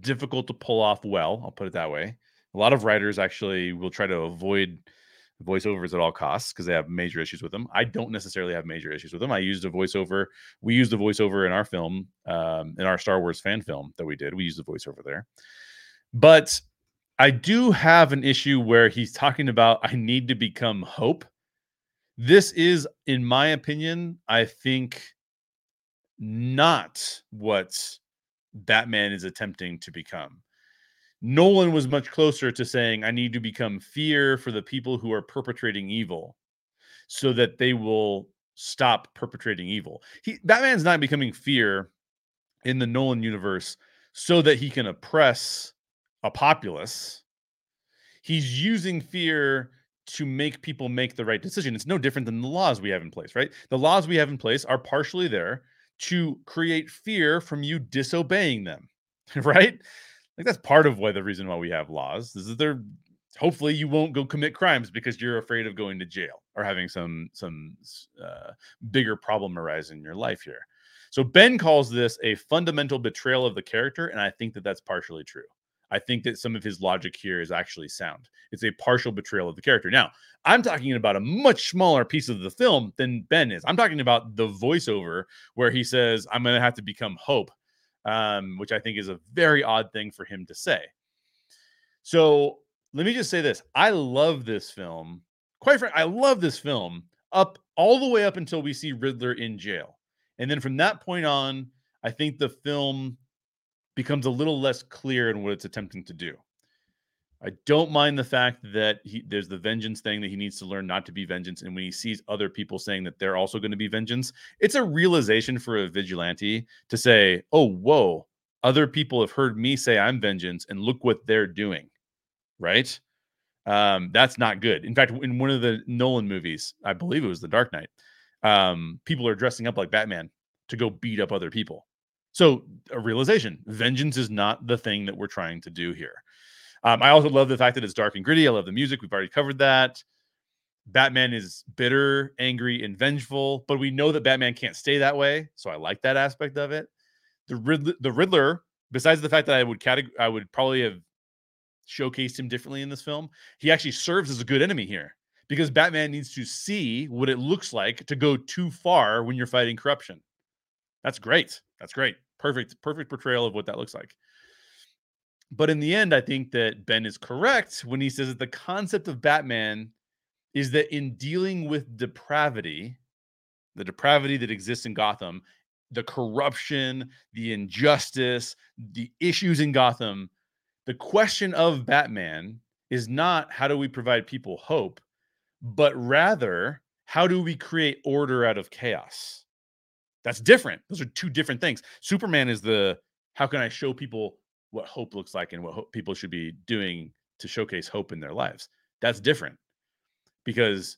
difficult to pull off well i'll put it that way. A lot of writers actually will try to avoid voiceovers at all costs because they have major issues with them. I don't necessarily have major issues with them. I used a voiceover we used a voiceover in our film um, in our star wars fan film that we did. We used a voiceover there. But I do have an issue where he's talking about I need to become hope this is, in my opinion, I think not what Batman is attempting to become. Nolan was much closer to saying, I need to become fear for the people who are perpetrating evil so that they will stop perpetrating evil. He Batman's not becoming fear in the Nolan universe so that he can oppress a populace. He's using fear to make people make the right decision. It's no different than the laws we have in place, right? The laws we have in place are partially there to create fear from you disobeying them, (laughs) right? Like that's part of why the reason why we have laws is that they're hopefully you won't go commit crimes because you're afraid of going to jail or having some some uh, bigger problem arise in your life here. So Ben calls this a fundamental betrayal of the character, and I think that that's partially true. I think that some of his logic here is actually sound. It's a partial betrayal of the character. Now, I'm talking about a much smaller piece of the film than Ben is. I'm talking about the voiceover where he says, I'm going to have to become hope, um, which I think is a very odd thing for him to say. So let me just say this I love this film. Quite frankly, I love this film up all the way up until we see Riddler in jail. And then from that point on, I think the film becomes a little less clear in what it's attempting to do. I don't mind the fact that he, there's the vengeance thing that he needs to learn not to be vengeance. And when he sees other people saying that they're also going to be vengeance, it's a realization for a vigilante to say, oh, whoa, other people have heard me say I'm vengeance and look what they're doing. Right. Um, that's not good. In fact, in one of the Nolan movies, I believe it was The Dark Knight, um, people are dressing up like Batman to go beat up other people. So a realization: vengeance is not the thing that we're trying to do here. Um, I also love the fact that it's dark and gritty. I love the music. We've already covered that. Batman is bitter, angry, and vengeful, but we know that Batman can't stay that way. So I like that aspect of it. The Riddler, the Riddler besides the fact that I would categ- I would probably have showcased him differently in this film, he actually serves as a good enemy here because Batman needs to see what it looks like to go too far when you're fighting corruption. That's great. That's great. Perfect, perfect portrayal of what that looks like. But in the end, I think that Ben is correct when he says that the concept of Batman is that in dealing with depravity, the depravity that exists in Gotham, the corruption, the injustice, the issues in Gotham, the question of Batman is not how do we provide people hope, but rather how do we create order out of chaos? That's different. Those are two different things. Superman is the how can I show people what hope looks like and what people should be doing to showcase hope in their lives. That's different because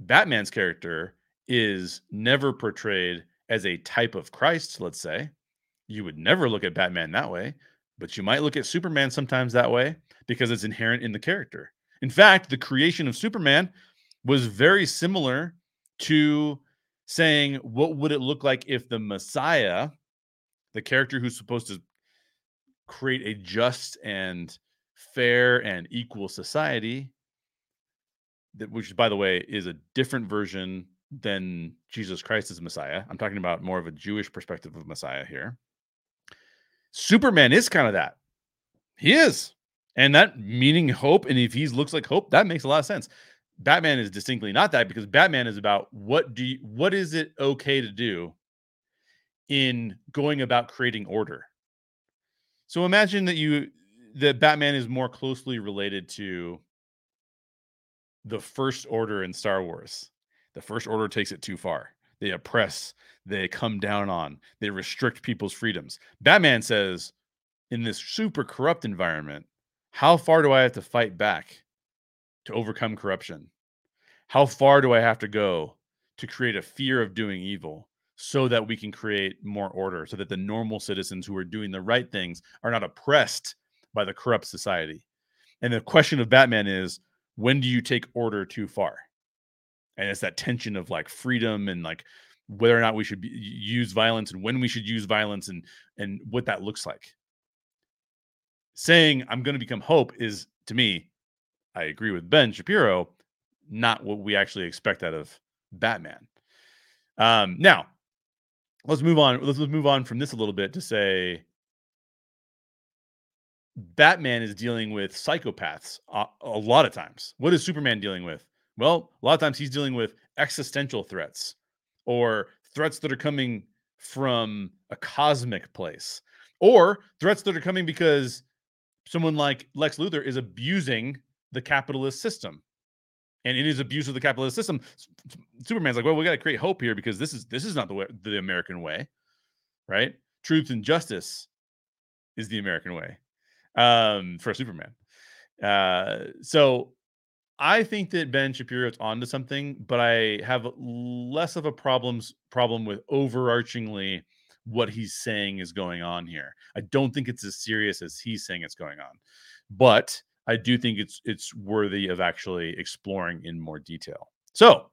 Batman's character is never portrayed as a type of Christ, let's say, you would never look at Batman that way, but you might look at Superman sometimes that way because it's inherent in the character. In fact, the creation of Superman was very similar to saying, what would it look like if the Messiah, the character who's supposed to create a just and fair and equal society, that which by the way is a different version than Jesus Christ as Messiah. I'm talking about more of a Jewish perspective of Messiah here. Superman is kind of that. He is. And that meaning hope. And if he looks like hope, that makes a lot of sense. Batman is distinctly not that because Batman is about what do you, what is it okay to do in going about creating order. So imagine that you that Batman is more closely related to the first order in Star Wars. The first order takes it too far. They oppress, they come down on, they restrict people's freedoms. Batman says, in this super corrupt environment, how far do I have to fight back to overcome corruption? How far do I have to go to create a fear of doing evil so that we can create more order, so that the normal citizens who are doing the right things are not oppressed by the corrupt society? And the question of Batman is when do you take order too far? And it's that tension of like freedom and like whether or not we should be, use violence and when we should use violence and and what that looks like. Saying I'm going to become hope is to me, I agree with Ben Shapiro, not what we actually expect out of Batman. Um, now, let's move on. Let's, let's move on from this a little bit to say Batman is dealing with psychopaths a, a lot of times. What is Superman dealing with? Well, a lot of times he's dealing with existential threats or threats that are coming from a cosmic place or threats that are coming because someone like Lex Luthor is abusing the capitalist system. And in his abuse of the capitalist system, Superman's like, "Well, we got to create hope here because this is this is not the way, the American way, right? Truth and justice is the American way um, for Superman. Uh, so I think that Ben Shapiro is onto something, but I have less of a problems problem with overarchingly what he's saying is going on here. I don't think it's as serious as he's saying it's going on, but I do think it's it's worthy of actually exploring in more detail. So,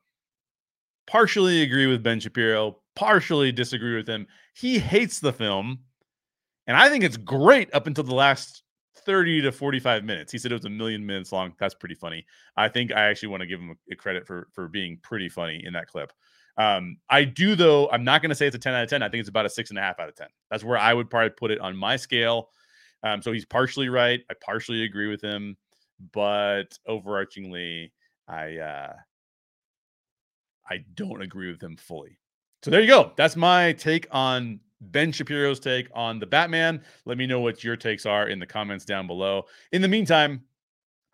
partially agree with Ben Shapiro, partially disagree with him. He hates the film, and I think it's great up until the last 30 to 45 minutes. He said it was a million minutes long. That's pretty funny. I think I actually want to give him a credit for for being pretty funny in that clip. Um, I do though. I'm not going to say it's a 10 out of 10. I think it's about a six and a half out of 10. That's where I would probably put it on my scale. Um, so he's partially right. I partially agree with him, but overarchingly, I uh, I don't agree with him fully. So there you go. That's my take on Ben Shapiro's take on the Batman. Let me know what your takes are in the comments down below. In the meantime,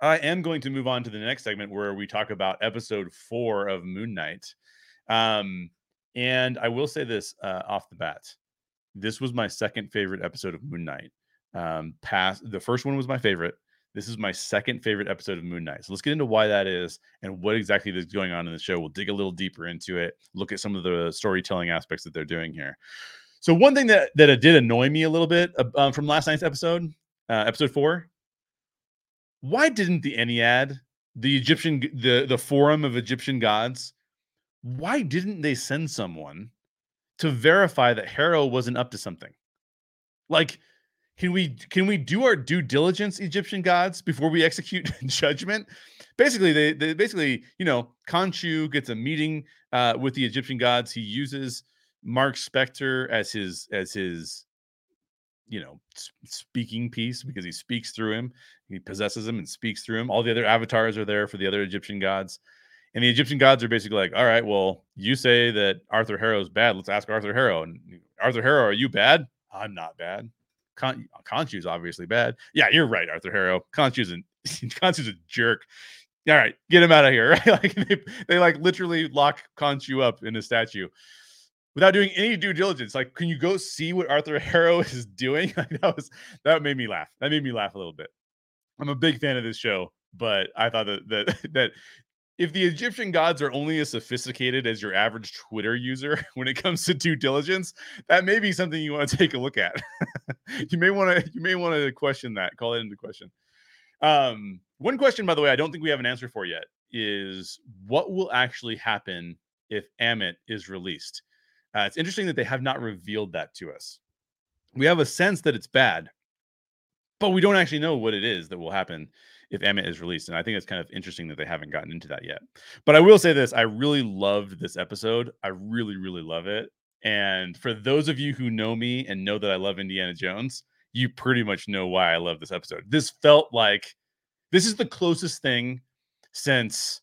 I am going to move on to the next segment where we talk about episode four of Moon Knight. Um, and I will say this uh, off the bat this was my second favorite episode of Moon Knight. Um, past the first one was my favorite. This is my second favorite episode of Moon Knight. So let's get into why that is and what exactly is going on in the show. We'll dig a little deeper into it, look at some of the storytelling aspects that they're doing here. So one thing that that did annoy me a little bit uh, um, from last night's episode, uh, episode four. Why didn't the Ennead, the Egyptian, the the Forum of Egyptian Gods, why didn't they send someone to verify that Harrow wasn't up to something? Like, can we can we do our due diligence, Egyptian gods, before we execute (laughs) judgment? Basically, they, they basically, you know, Khonshu gets a meeting uh, with the Egyptian gods. He uses Mark Spector as his as his you know speaking piece because he speaks through him. He possesses him and speaks through him. All the other avatars are there for the other egyptian gods. And the egyptian gods are basically like all right well you say that arthur harrow is bad. Let's ask arthur harrow. And arthur harrow are you bad? I'm not bad Con- Khonshu's obviously bad yeah you're right arthur harrow Khonshu's a Khonshu's (laughs) a jerk all right get him out of here (laughs) right like they, they like literally lock Khonshu up in a statue without doing any due diligence. Like, can you go see what Arthur Harrow (laughs) is doing? Like, that was that made me laugh. That made me laugh a little bit. I'm a big fan of this show, but I thought that that that if the Egyptian gods are only as sophisticated as your average Twitter user (laughs) when it comes to due diligence, that may be something you want to take a look at. (laughs) you may want to you may want to question that, call it into question. Um, one question, by the way, I don't think we have an answer for yet is what will actually happen if Ammit is released? Uh, it's interesting that they have not revealed that to us. We have a sense that it's bad, but we don't actually know what it is that will happen if Ammit is released. And I think it's kind of interesting that they haven't gotten into that yet. But I will say this I really loved this episode. I really, really love it. And for those of you who know me and know that I love Indiana Jones, you pretty much know why I love this episode. This felt like this is the closest thing since,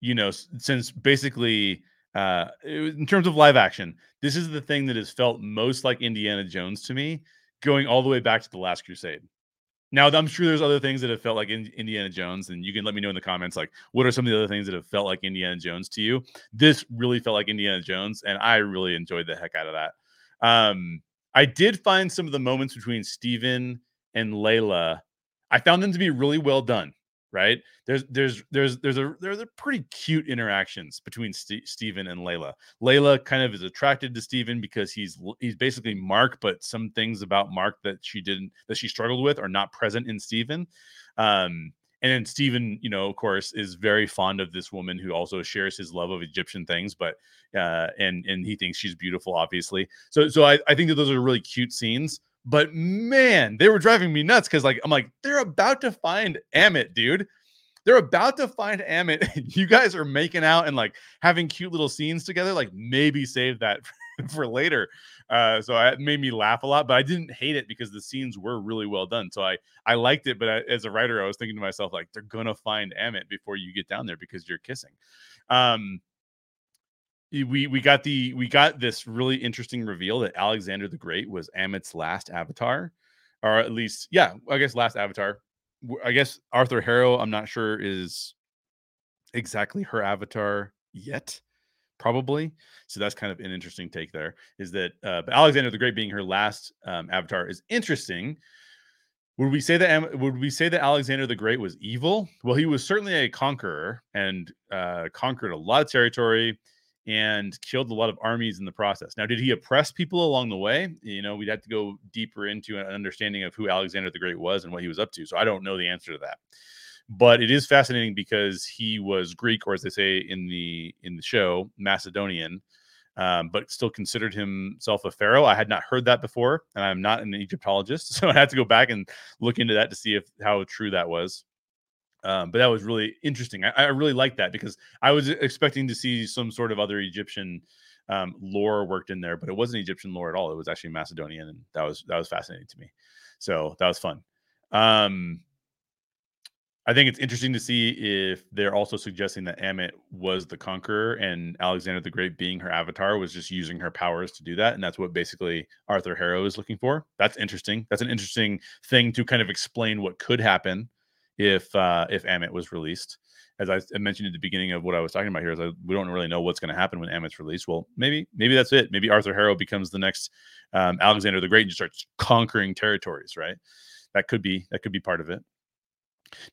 you know, since basically uh in terms of live action, this is the thing that has felt most like Indiana Jones to me, going all the way back to the Last Crusade. Now, I'm sure there's other things that have felt like Indiana Jones, and you can let me know in the comments, like, what are some of the other things that have felt like Indiana Jones to you? This really felt like Indiana Jones, and I really enjoyed the heck out of that. Um, I did find some of the moments between Steven and Layla, I found them to be really well done right? There's there's there's there's a there's a pretty cute interactions between St- Steven and Layla. Layla kind of is attracted to Steven because he's he's basically Mark, but some things about Mark that she didn't that she struggled with are not present in Steven. Um, and then Steven, you know, of course, is very fond of this woman who also shares his love of Egyptian things, but uh, and and he thinks she's beautiful, obviously. So so I, I think that those are really cute scenes. But man, they were driving me nuts because like I'm like, they're about to find Ammit, dude. They're about to find Ammit. (laughs) you guys are making out and like having cute little scenes together. Like maybe save that (laughs) for later. Uh, so it made me laugh a lot, but I didn't hate it because the scenes were really well done. So I I liked it, but I, as a writer, I was thinking to myself like they're gonna find Ammit before you get down there because you're kissing. Um, we we got the we got this really interesting reveal that Alexander the Great was Ammit's last avatar, or at least yeah, I guess last avatar. I guess Arthur Harrow, I'm not sure is exactly her avatar yet, probably. So that's kind of an interesting take there. Is that uh, but Alexander the Great being her last um, avatar is interesting. Would we say that would we say that Alexander the Great was evil? Well, he was certainly a conqueror and uh, conquered a lot of territory and killed a lot of armies in the process. Now, did he oppress people along the way? You know, we'd have to go deeper into an understanding of who Alexander the Great was and what he was up to. So I don't know the answer to that. But it is fascinating because he was Greek, or as they say in the in the show, Macedonian, um, but still considered himself a pharaoh. I had not heard that before, and I'm not an Egyptologist, (laughs) so I had to go back and look into that to see if how true that was. Um, but that was really interesting. I, I really like that because I was expecting to see some sort of other Egyptian um, lore worked in there, but it wasn't Egyptian lore at all. It was actually Macedonian, and that was that was fascinating to me. So that was fun. Um, I think it's interesting to see if they're also suggesting that Ammit was the conqueror and Alexander the Great, being her avatar, was just using her powers to do that, and that's what basically Arthur Harrow is looking for. That's interesting. That's an interesting thing to kind of explain what could happen if uh, if Ammit was released. As I mentioned at the beginning of what I was talking about here, is I, we don't really know what's going to happen when Ammit's released. Well, maybe maybe that's it. Maybe Arthur Harrow becomes the next um, Alexander the Great and just starts conquering territories. Right? That could be that could be part of it.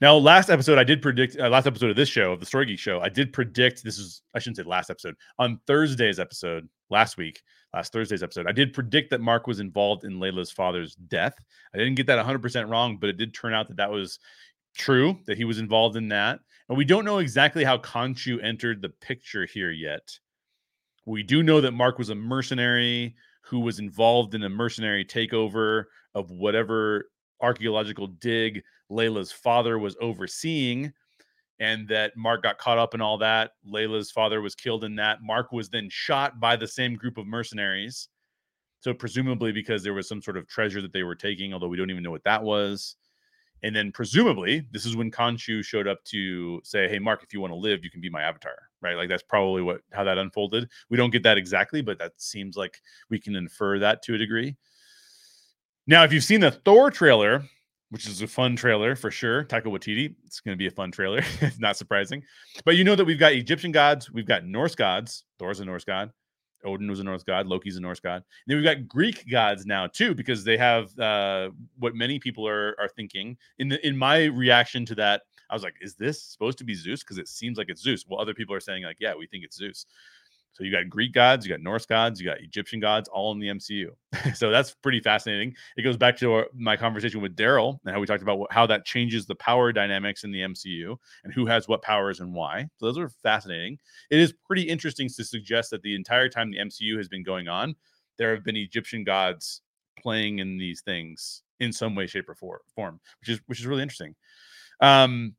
Now, last episode, I did predict, uh, last episode of this show, of the Story Geek show, I did predict, this is, I shouldn't say last episode, on Thursday's episode, last week, last Thursday's episode, I did predict that Mark was involved in Layla's father's death. I didn't get that 100% wrong, but it did turn out that that was True that he was involved in that. And we don't know exactly how Khonshu entered the picture here yet. We do know that Mark was a mercenary who was involved in a mercenary takeover of whatever archaeological dig Layla's father was overseeing, and that Mark got caught up in all that. Layla's father was killed in that. Mark was then shot by the same group of mercenaries. So, presumably, because there was some sort of treasure that they were taking, although we don't even know what that was. And then presumably, this is when Khonshu showed up to say, "Hey, Mark, if you want to live, you can be my avatar." Right? Like that's probably what how that unfolded. We don't get that exactly, but that seems like we can infer that to a degree. Now, if you've seen the Thor trailer, which is a fun trailer for sure, Taika Waititi, it's going to be a fun trailer. It's (laughs) not surprising, but you know that we've got Egyptian gods, we've got Norse gods. Thor's a Norse god. Odin was a Norse god. Loki's a Norse god. And then we've got Greek gods now too, because they have uh, what many people are are thinking. In the in my reaction to that I was like, is this supposed to be Zeus? Because it seems like it's Zeus. Well, other people are saying like, yeah, we think it's Zeus. So you got Greek gods, you got Norse gods, you got Egyptian gods, all in the MCU. (laughs) so that's pretty fascinating. It goes back to our, my conversation with Daryl and how we talked about what, how that changes the power dynamics in the MCU and who has what powers and why. So those are fascinating. It is pretty interesting to suggest that the entire time the MCU has been going on, there have been Egyptian gods playing in these things in some way, shape, or form, which is which is really interesting. Um,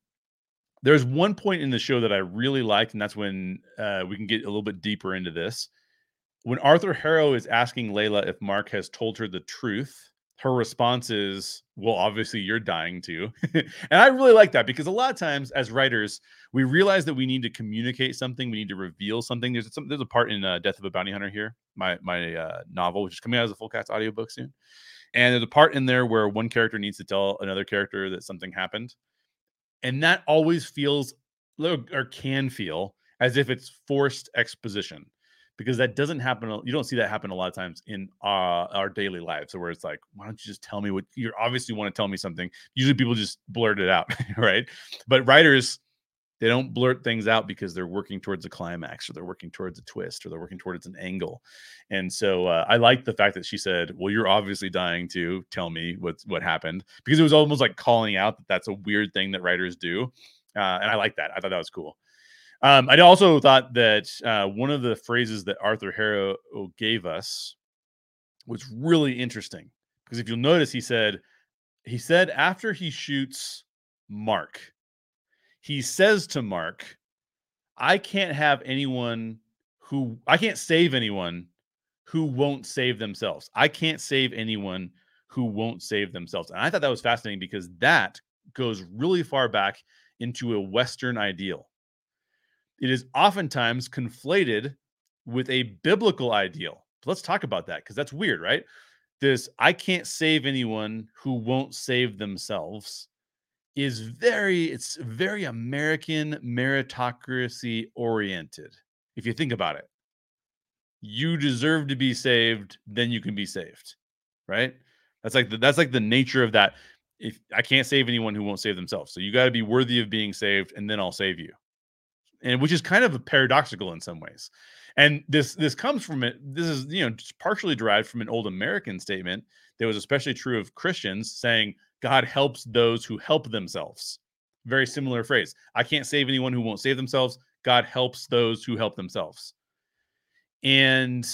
there's one point in the show that I really liked, and that's when uh, we can get a little bit deeper into this. When Arthur Harrow is asking Layla if Mark has told her the truth, her response is, Well, obviously you're dying too. (laughs) and I really like that because a lot of times as writers, we realize that we need to communicate something, we need to reveal something. There's some, there's a part in uh, Death of a Bounty Hunter here, my my uh, novel, which is coming out as a full cast audiobook soon. And there's a part in there where one character needs to tell another character that something happened. And that always feels or can feel as if it's forced exposition because that doesn't happen. You don't see that happen a lot of times in uh, our daily lives. Where it's like, why don't you just tell me what you obviously want to tell me something? Usually people just blurt it out, (laughs) right? But writers they don't blurt things out because they're working towards a climax or they're working towards a twist or they're working towards an angle. And so uh, I like the fact that she said, "Well, you're obviously dying to tell me what what happened," because it was almost like calling out that that's a weird thing that writers do, uh, and I like that. I thought that was cool. Um, I also thought that uh, one of the phrases that Arthur Harrow gave us was really interesting because if you'll notice, he said he said after he shoots Mark he says to Mark, I can't have anyone who I can't save anyone who won't save themselves. I can't save anyone who won't save themselves. And I thought that was fascinating because that goes really far back into a Western ideal. It is oftentimes conflated with a biblical ideal. Let's talk about that because that's weird, right? This I can't save anyone who won't save themselves is very it's very American meritocracy oriented. If you think about it, you deserve to be saved, then you can be saved, right? That's like the, that's like the nature of that. If I can't save anyone who won't save themselves, so you got to be worthy of being saved, and then I'll save you, and which is kind of paradoxical in some ways. And this this comes from it. This is you know partially derived from an old American statement that was especially true of Christians, saying God helps those who help themselves. Very similar phrase. I can't save anyone who won't save themselves. God helps those who help themselves. And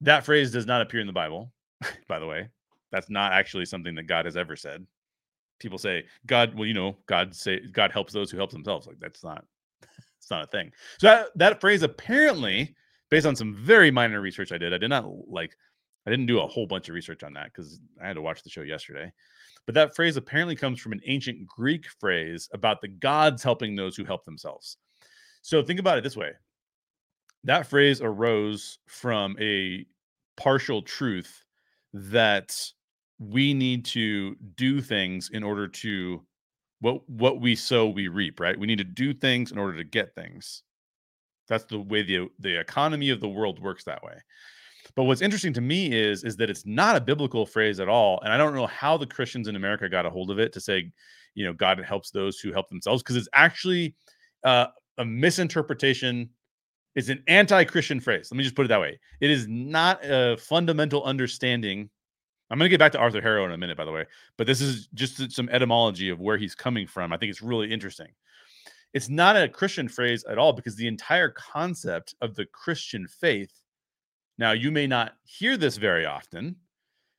that phrase does not appear in the Bible, (laughs) by the way. That's not actually something that God has ever said. People say, God, well, you know, God say God helps those who help themselves. Like that's not (laughs) it's not a thing. So that, that phrase apparently, based on some very minor research I did, I did not like I didn't do a whole bunch of research on that because I had to watch the show yesterday. But that phrase apparently comes from an ancient Greek phrase about the gods helping those who help themselves. So think about it this way. That phrase arose from a partial truth that we need to do things in order to what what we sow we reap right? We need to do things in order to get things. That's the way the the economy of the world works that way but what's interesting to me is is that it's not a biblical phrase at all, and I don't know how the Christians in America got a hold of it to say, you know, God helps those who help themselves, because it's actually uh, a misinterpretation. It's an anti-Christian phrase. Let me just put it that way. It is not a fundamental understanding. I'm going to get back to Arthur Harrow in a minute, by the way, but this is just some etymology of where he's coming from. I think it's really interesting. It's not a Christian phrase at all because the entire concept of the Christian faith now, you may not hear this very often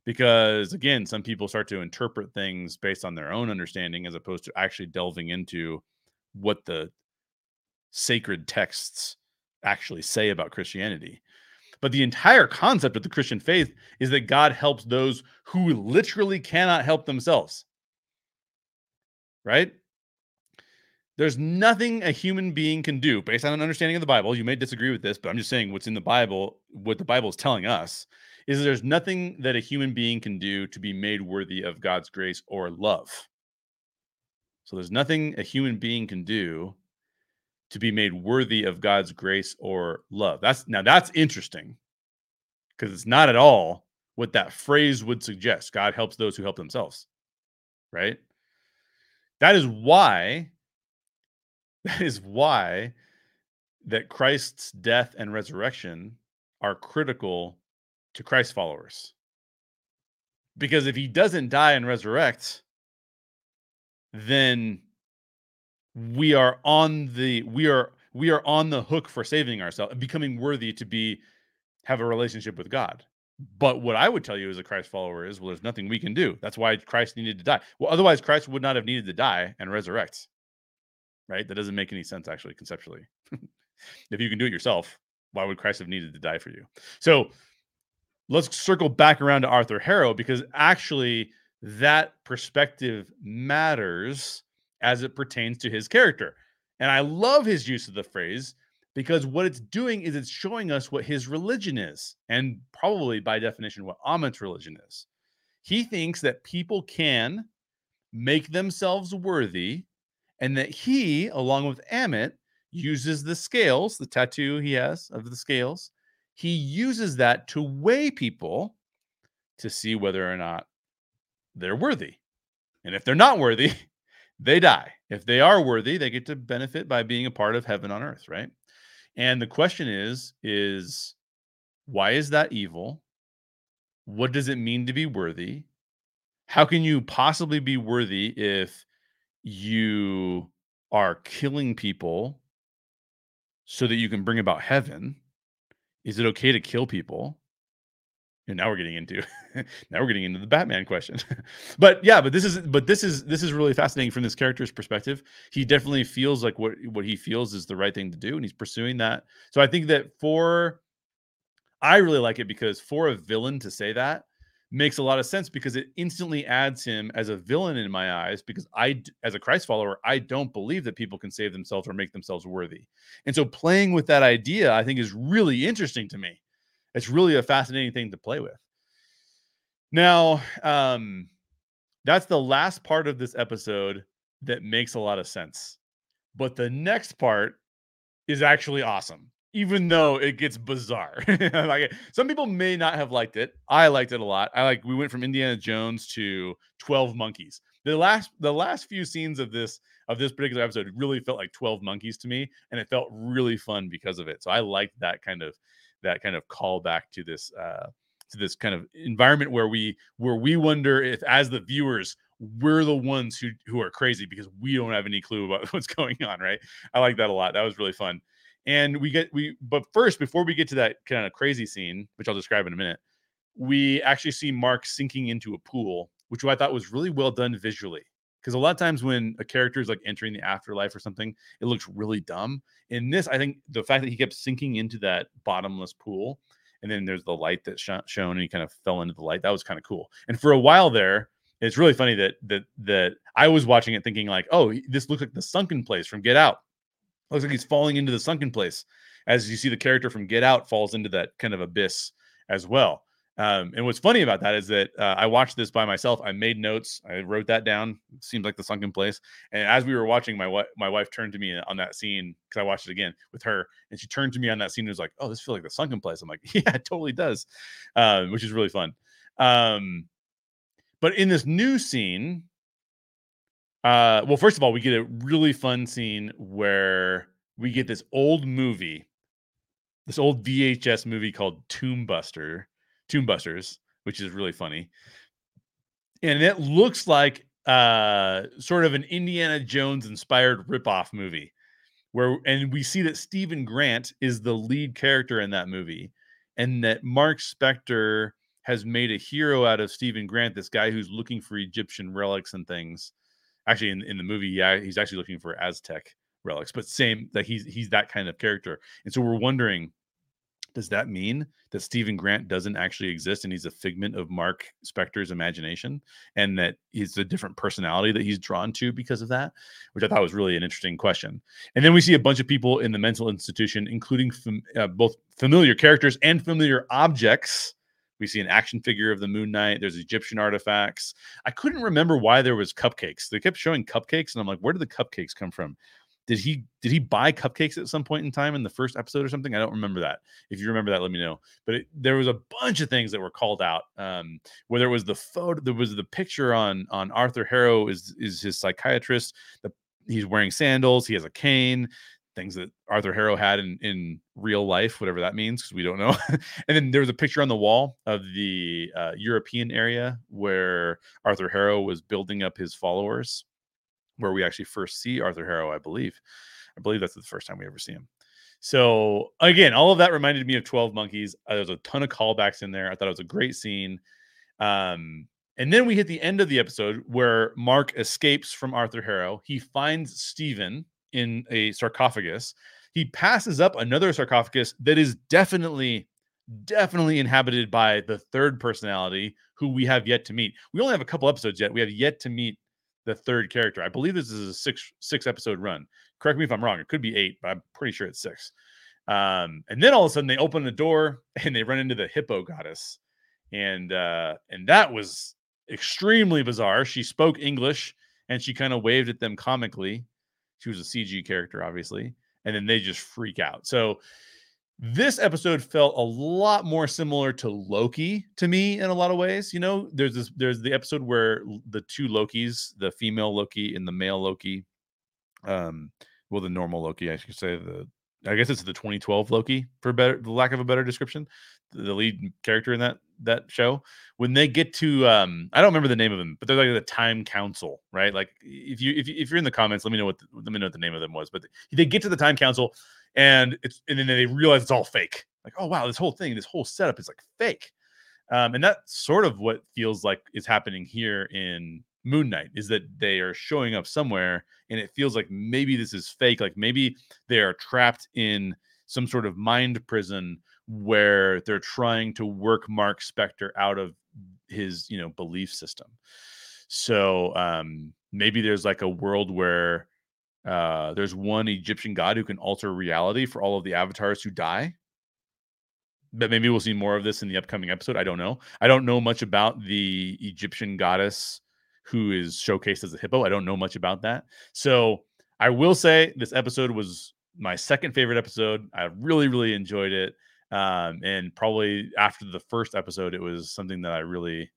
because, again, some people start to interpret things based on their own understanding as opposed to actually delving into what the sacred texts actually say about Christianity. But the entire concept of the Christian faith is that God helps those who literally cannot help themselves. Right? There's nothing a human being can do based on an understanding of the Bible. You may disagree with this, but I'm just saying what's in the Bible, what the Bible is telling us is there's nothing that a human being can do to be made worthy of God's grace or love. So there's nothing a human being can do to be made worthy of God's grace or love. That's now that's interesting because it's not at all what that phrase would suggest. God helps those who help themselves. Right? That is why That is why that Christ's death and resurrection are critical to Christ followers. Because if he doesn't die and resurrect, then we are on the we are we are on the hook for saving ourselves and becoming worthy to be have a relationship with God. But what I would tell you as a Christ follower is, well, there's nothing we can do. That's why Christ needed to die. Well, otherwise, Christ would not have needed to die and resurrect. Right? That doesn't make any sense, actually, conceptually. (laughs) if you can do it yourself, why would Christ have needed to die for you? So let's circle back around to Arthur Harrow because actually that perspective matters as it pertains to his character. And I love his use of the phrase because what it's doing is it's showing us what his religion is, and probably by definition, what Ammit's religion is. He thinks that people can make themselves worthy, and that he, along with Ammit, uses the scales, the tattoo he has of the scales, he uses that to weigh people to see whether or not they're worthy. And if they're not worthy, (laughs) they die. If they are worthy, they get to benefit by being a part of heaven on earth, right? And the question is is why is that evil? What does it mean to be worthy? How can you possibly be worthy if you are killing people so that you can bring about heaven? Is it okay to kill people? And now we're getting into (laughs) now we're getting into the Batman question. (laughs) but yeah, but this is but this is this is really fascinating from this character's perspective. He definitely feels like what what he feels is the right thing to do, and he's pursuing that. So I think that for I really like it because for a villain to say that makes a lot of sense because it instantly adds him as a villain in my eyes because I as a Christ follower I don't believe that people can save themselves or make themselves worthy. And so playing with that idea I think is really interesting to me. It's really a fascinating thing to play with. Now, um that's the last part of this episode that makes a lot of sense. But the next part is actually awesome even though it gets bizarre. (laughs) like some people may not have liked it. I liked it a lot. I like we went from Indiana Jones to 12 monkeys. The last the last few scenes of this of this particular episode really felt like 12 monkeys to me and it felt really fun because of it. So I liked that kind of that kind of callback to this uh to this kind of environment where we where we wonder if as the viewers we're the ones who who are crazy because we don't have any clue about (laughs) what's going on, right? I like that a lot. That was really fun. And we get we but first before we get to that kind of crazy scene, which I'll describe in a minute, we actually see Mark sinking into a pool, which I thought was really well done visually. Because a lot of times when a character is like entering the afterlife or something, it looks really dumb. In this, I think the fact that he kept sinking into that bottomless pool, and then there's the light that sh- shown, and he kind of fell into the light. That was kind of cool. And for a while there, it's really funny that that that I was watching it thinking like, oh, this looks like the sunken place from Get Out looks like he's falling into the sunken place as you see the character from Get Out falls into that kind of abyss as well. Um, and what's funny about that is that uh, I watched this by myself. I made notes. I wrote that down. It seems like the sunken place. And as we were watching, my wife, my wife turned to me on that scene because I watched it again with her, and she turned to me on that scene and was like, "Oh, this feels like the sunken place." I'm like, (laughs) "Yeah, it totally does," uh, which is really fun. Um, but in this new scene, uh, well, first of all, we get a really fun scene where we get this old movie, this old VHS movie called Tomb Buster, Tomb Busters, which is really funny. And it looks like uh sort of an Indiana Jones inspired ripoff movie where and we see that Steven Grant is the lead character in that movie and that Mark Spector has made a hero out of Steven Grant, this guy who's looking for Egyptian relics and things actually in, in the movie yeah he's actually looking for aztec relics but same that he's he's that kind of character and so we're wondering does that mean that Steven Grant doesn't actually exist and he's a figment of Mark Spector's imagination and that he's a different personality that he's drawn to because of that? Which I thought was really an interesting question. And then we see a bunch of people in the mental institution, including fam- uh, both familiar characters and familiar objects we see an action figure of the Moon Knight. There's Egyptian artifacts. I couldn't remember why there was cupcakes. They kept showing cupcakes, and I'm like, where did the cupcakes come from? Did he did he buy cupcakes at some point in time in the first episode or something? I don't remember that. If you remember that, let me know. But it, there was a bunch of things that were called out. Um, whether it was the photo, there was the picture on on Arthur Harrow is is his psychiatrist. The he's wearing sandals. He has a cane. Things that Arthur Harrow had in in real life, whatever that means, because we don't know. (laughs) and then there was a picture on the wall of the uh, European area where Arthur Harrow was building up his followers, where we actually first see Arthur Harrow, I believe. I believe that's the first time we ever see him. So again, all of that reminded me of 12 Monkeys. Uh, there's a ton of callbacks in there. I thought it was a great scene. Um, and then we hit the end of the episode where Mark escapes from Arthur Harrow. He finds Steven in a sarcophagus. He passes up another sarcophagus that is definitely, definitely inhabited by the third personality who we have yet to meet. We only have a couple episodes yet. We have yet to meet the third character. I believe this is a six six episode run. Correct me if I'm wrong. It could be eight, but I'm pretty sure it's six. Um, and then all of a sudden they open the door (laughs) and they run into the hippo goddess, and uh, and that was extremely bizarre. She spoke English and she kind of waved at them comically. She was a CG character, obviously, and then they just freak out. So this episode felt a lot more similar to Loki to me in a lot of ways. You know, there's this there's the episode where the two Lokis, the female Loki and the male Loki, um, well, the normal Loki, I should say the I guess it's the 2012 Loki for better the lack of a better description. The lead character in that that show when they get to um I don't remember the name of them, but they're like the Time Council, right? Like if you if, you, if you're in the comments, let me know what the, let me know what the name of them was. But they get to the Time Council and it's and then they realize it's all fake. Like oh wow, this whole thing, this whole setup is like fake. Um, and that's sort of what feels like is happening here in Moon Knight is that they are showing up somewhere and it feels like maybe this is fake. Like maybe they are trapped in some sort of mind prison where they're trying to work Mark Spector out of his, you know, belief system. So um, maybe there's like a world where uh, there's one Egyptian god who can alter reality for all of the avatars who die. But maybe we'll see more of this in the upcoming episode. I don't know. I don't know much about the Egyptian goddess who is showcased as a hippo. I don't know much about that. So I will say this episode was my second favorite episode. I really, really enjoyed it. Um, and probably after the first episode, it was something that I really,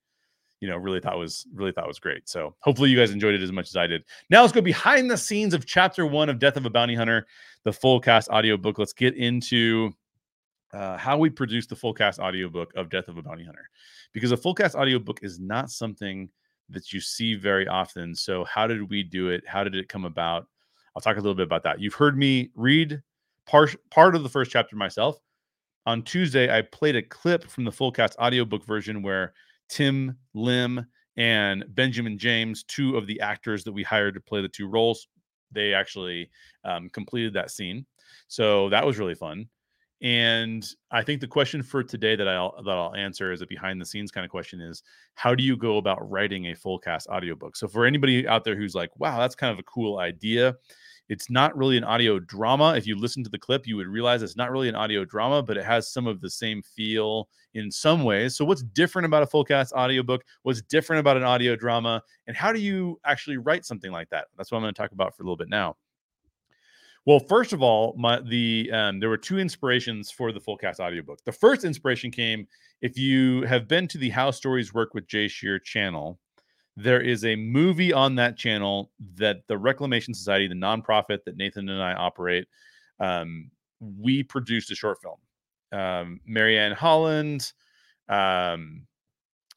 you know, really thought was really thought was great. So hopefully you guys enjoyed it as much as I did. Now let's go behind the scenes of chapter one of Death of a Bounty Hunter, the full cast audiobook. Let's get into uh, how we produce the full cast audiobook of Death of a Bounty Hunter. Because a full cast audiobook is not something that you see very often. So, how did we do it? How did it come about? I'll talk a little bit about that. You've heard me read part part of the first chapter myself. On Tuesday, I played a clip from the full cast audiobook version where Tim Lim and Benjamin James, two of the actors that we hired to play the two roles, they actually um, completed that scene. So that was really fun. And I think the question for today that I'll that I'll answer as a behind the scenes kind of question is how do you go about writing a full cast audiobook? So for anybody out there who's like, wow, that's kind of a cool idea. It's not really an audio drama. If you listen to the clip, you would realize it's not really an audio drama, but it has some of the same feel in some ways. So what's different about a full cast audiobook? What's different about an audio drama? And how do you actually write something like that? That's what I'm going to talk about for a little bit now. Well, first of all, my the um, there were two inspirations for the full cast audiobook. The first inspiration came if you have been to the How Stories Work with Jay Shear channel. There is a movie on that channel that the Reclamation Society, the nonprofit that Nathan and I operate, um, we produced a short film. Um, Marianne Holland um,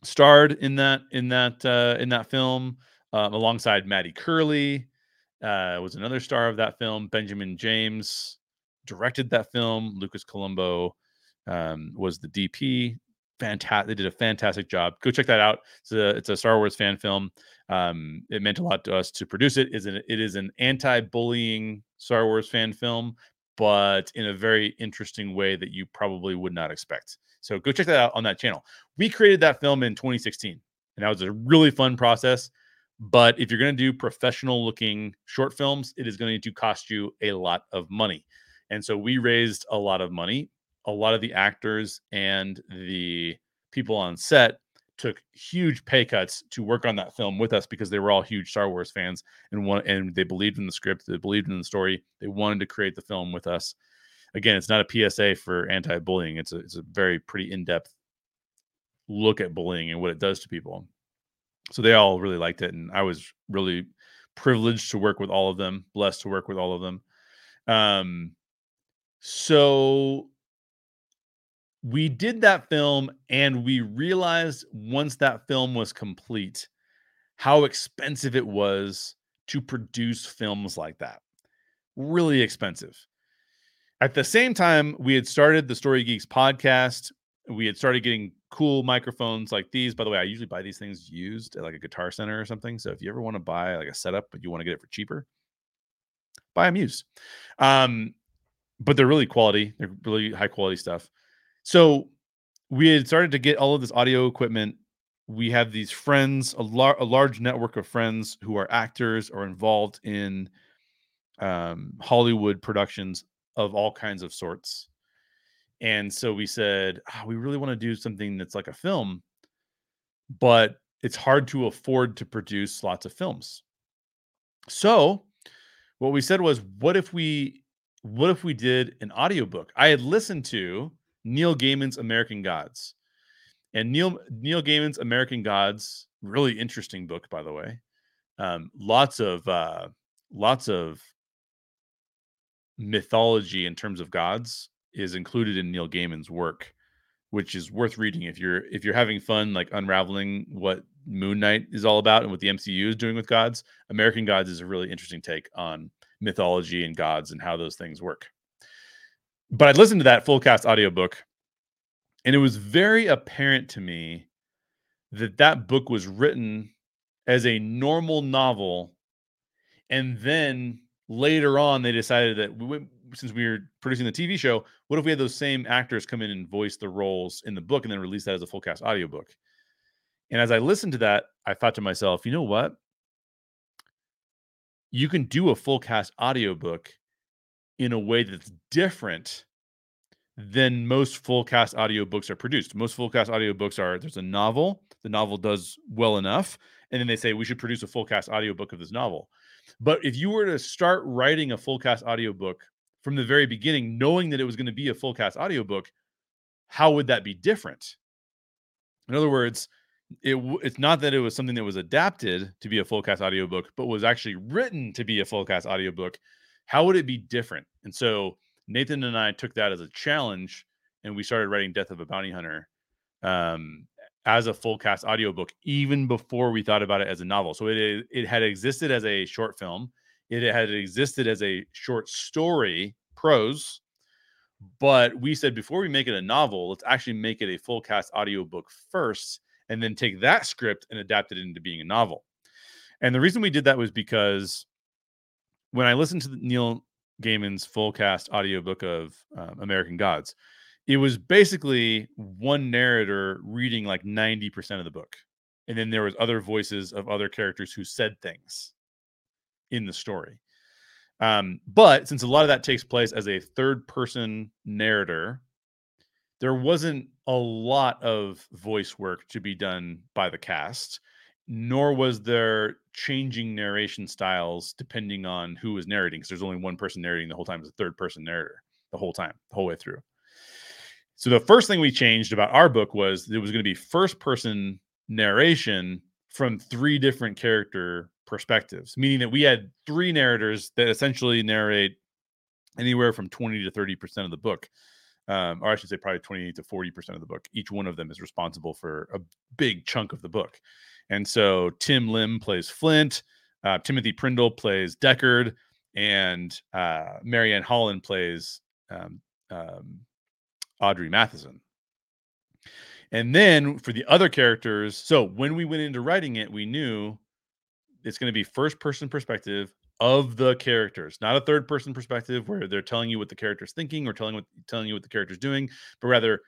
starred in that in that uh, in that film um, alongside Maddie Curley uh, was another star of that film. Benjamin James directed that film. Lucas Colombo um, was the DP. Fantastic! They did a fantastic job. Go check that out. It's a it's a Star Wars fan film. Um, it meant a lot to us to produce it. Is it is an anti-bullying Star Wars fan film, but in a very interesting way that you probably would not expect. So go check that out on that channel. We created that film in 2016, and that was a really fun process. But if you're going to do professional looking short films, it is going to cost you a lot of money. And so we raised a lot of money. A lot of the actors and the people on set took huge pay cuts to work on that film with us because they were all huge Star Wars fans and one and they believed in the script, they believed in the story, they wanted to create the film with us. Again, it's not a PSA for anti-bullying. It's a it's a very pretty in-depth look at bullying and what it does to people so they all really liked it and i was really privileged to work with all of them, blessed to work with all of them. Um, so we did that film and we realized once that film was complete how expensive it was to produce films like that. Really expensive. At the same time, we had started the Story Geeks podcast. We had started getting cool microphones like these. By the way, I usually buy these things used at like a guitar center or something. So if you ever want to buy like a setup, but you want to get it for cheaper, buy them used. Um, but they're really quality. They're really high quality stuff. So we had started to get all of this audio equipment. We have these friends, a, lar- a large network of friends who are actors or involved in um, Hollywood productions of all kinds of sorts. And so we said, oh, we really want to do something that's like a film, but it's hard to afford to produce lots of films. So what we said was, what if we what if we did an audiobook? I had listened to Neil Gaiman's American Gods. And Neil Neil Gaiman's American Gods, really interesting book, by the way. Um, lots of uh, lots of mythology in terms of gods is included in Neil Gaiman's work, which is worth reading if you're if you're having fun like unraveling what Moon Knight is all about and what the MCU is doing with gods. American Gods is a really interesting take on mythology and gods and how those things work. But I listened to that full cast audiobook and it was very apparent to me that that book was written as a normal novel and then later on they decided that we since we were producing the TV show, what if we had those same actors come in and voice the roles in the book and then release that as a full cast audiobook? And as I listened to that, I thought to myself, you know what? You can do a full cast audiobook in a way that's different than most full cast audiobooks are produced. Most full cast audiobooks are there's a novel, the novel does well enough, and then they say we should produce a full cast audiobook of this novel. But if you were to start writing a full cast audiobook from the very beginning, knowing that it was going to be a full cast audiobook, how would that be different? In other words, it it's not that it was something that was adapted to be a full cast audiobook, but was actually written to be a full cast audiobook. How would it be different? And so Nathan and I took that as a challenge and we started writing Death of a Bounty Hunter um, as a full cast audiobook even before we thought about it as a novel. So it it had existed as a short film, it had existed as a short story prose, but we said before we make it a novel, let's actually make it a full cast audiobook first and then take that script and adapt it into being a novel. And the reason we did that was because when I listened to Neil Gaiman's full cast audiobook of um, American Gods, it was basically one narrator reading like 90% of the book. And then there was other voices of other characters who said things in the story. Um, but since a lot of that takes place as a third person narrator, there wasn't a lot of voice work to be done by the cast nor was there changing narration styles depending on who was narrating because there's only one person narrating the whole time as a third person narrator the whole time the whole way through so the first thing we changed about our book was it was going to be first person narration from three different character perspectives meaning that we had three narrators that essentially narrate anywhere from 20 to 30 percent of the book um, or I should say, probably 20 to 40 percent of the book. Each one of them is responsible for a big chunk of the book. And so Tim Lim plays Flint, uh, Timothy Prindle plays Deckard, and uh, Marianne Holland plays um, um, Audrey Matheson. And then for the other characters, so when we went into writing it, we knew it's going to be first person perspective of the characters, not a third person perspective where they're telling you what the character's thinking or telling what telling you what the character's doing, but rather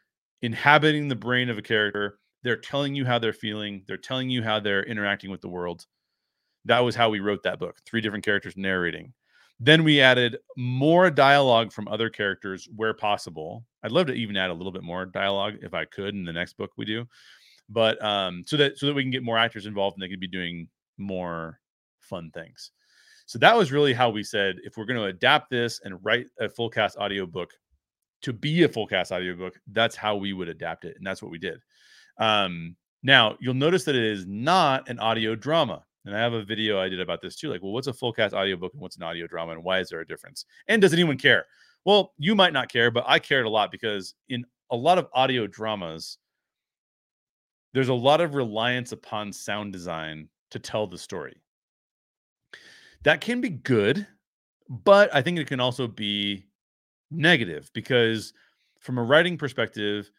inhabiting the brain of a character they're telling you how they're feeling, they're telling you how they're interacting with the world. That was how we wrote that book. Three different characters narrating. Then we added more dialogue from other characters where possible. I'd love to even add a little bit more dialogue if I could in the next book we do. But um so that so that we can get more actors involved and they can be doing more fun things. So that was really how we said if we're going to adapt this and write a full cast audiobook to be a full cast audiobook, that's how we would adapt it. And that's what we did. Um, now, you'll notice that it is not an audio drama. and I have a video I did about this too. Like, well, what's a full cast audiobook and what's an audio drama, and why is there a difference? And does anyone care? Well, you might not care, but I cared a lot because in a lot of audio dramas, there's a lot of reliance upon sound design to tell the story. That can be good, but I think it can also be negative because from a writing perspective,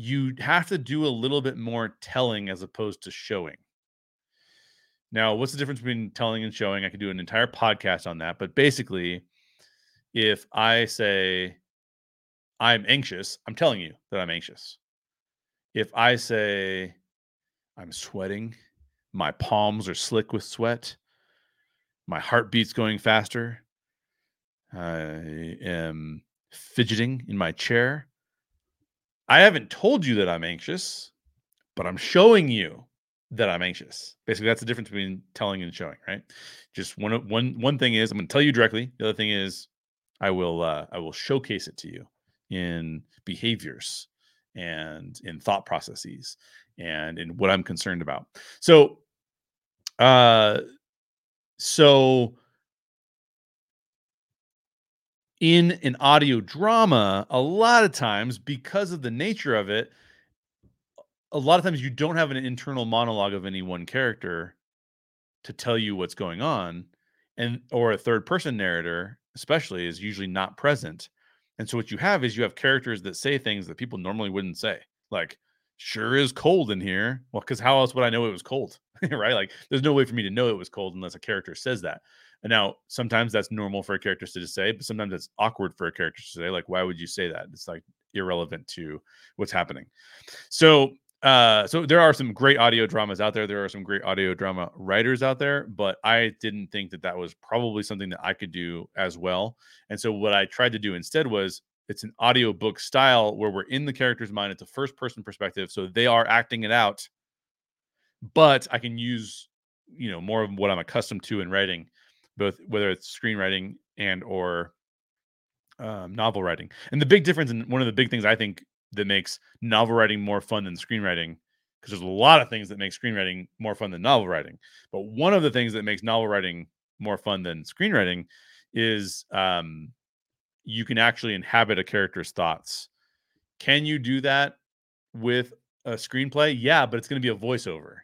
you have to do a little bit more telling as opposed to showing. Now, what's the difference between telling and showing? I could do an entire podcast on that, but basically, if I say I'm anxious, I'm telling you that I'm anxious. If I say I'm sweating, my palms are slick with sweat, my heartbeat's going faster, I am fidgeting in my chair. I haven't told you that I'm anxious, but I'm showing you that I'm anxious. Basically, that's the difference between telling and showing, right? Just one one one thing is I'm going to tell you directly. The other thing is I will uh, I will showcase it to you in behaviors and in thought processes and in what I'm concerned about. So, uh, so in an audio drama, a lot of times because of the nature of it, a lot of times you don't have an internal monologue of any one character to tell you what's going on and or a third person narrator especially is usually not present. And so what you have is you have characters that say things that people normally wouldn't say like sure is cold in here. Well because how else would i know it was cold? (laughs) Right? Like there's no way for me to know it was cold unless a character says that and now sometimes that's normal for a character to say but sometimes it's awkward for a character to say like why would you say that? It's like irrelevant to what's happening. So uh so there are some great audio dramas out there. There are some great audio drama writers out there but i didn't think that that was probably something that i could do as well. And so what i tried to do instead was it's an audio book style where we're in the character's mind. It's a first person perspective so they are acting it out but i can use you know more of what i'm accustomed to in writing both whether it's screenwriting and or um, novel writing. And the big difference and one of the big things i think that makes novel writing more fun than screenwriting because there's a lot of things that make screenwriting more fun than novel writing. But one of the things that makes novel writing more fun than screenwriting is um, you can actually inhabit a character's thoughts. Can you do that with a screenplay? Yeah but it's going to be a voiceover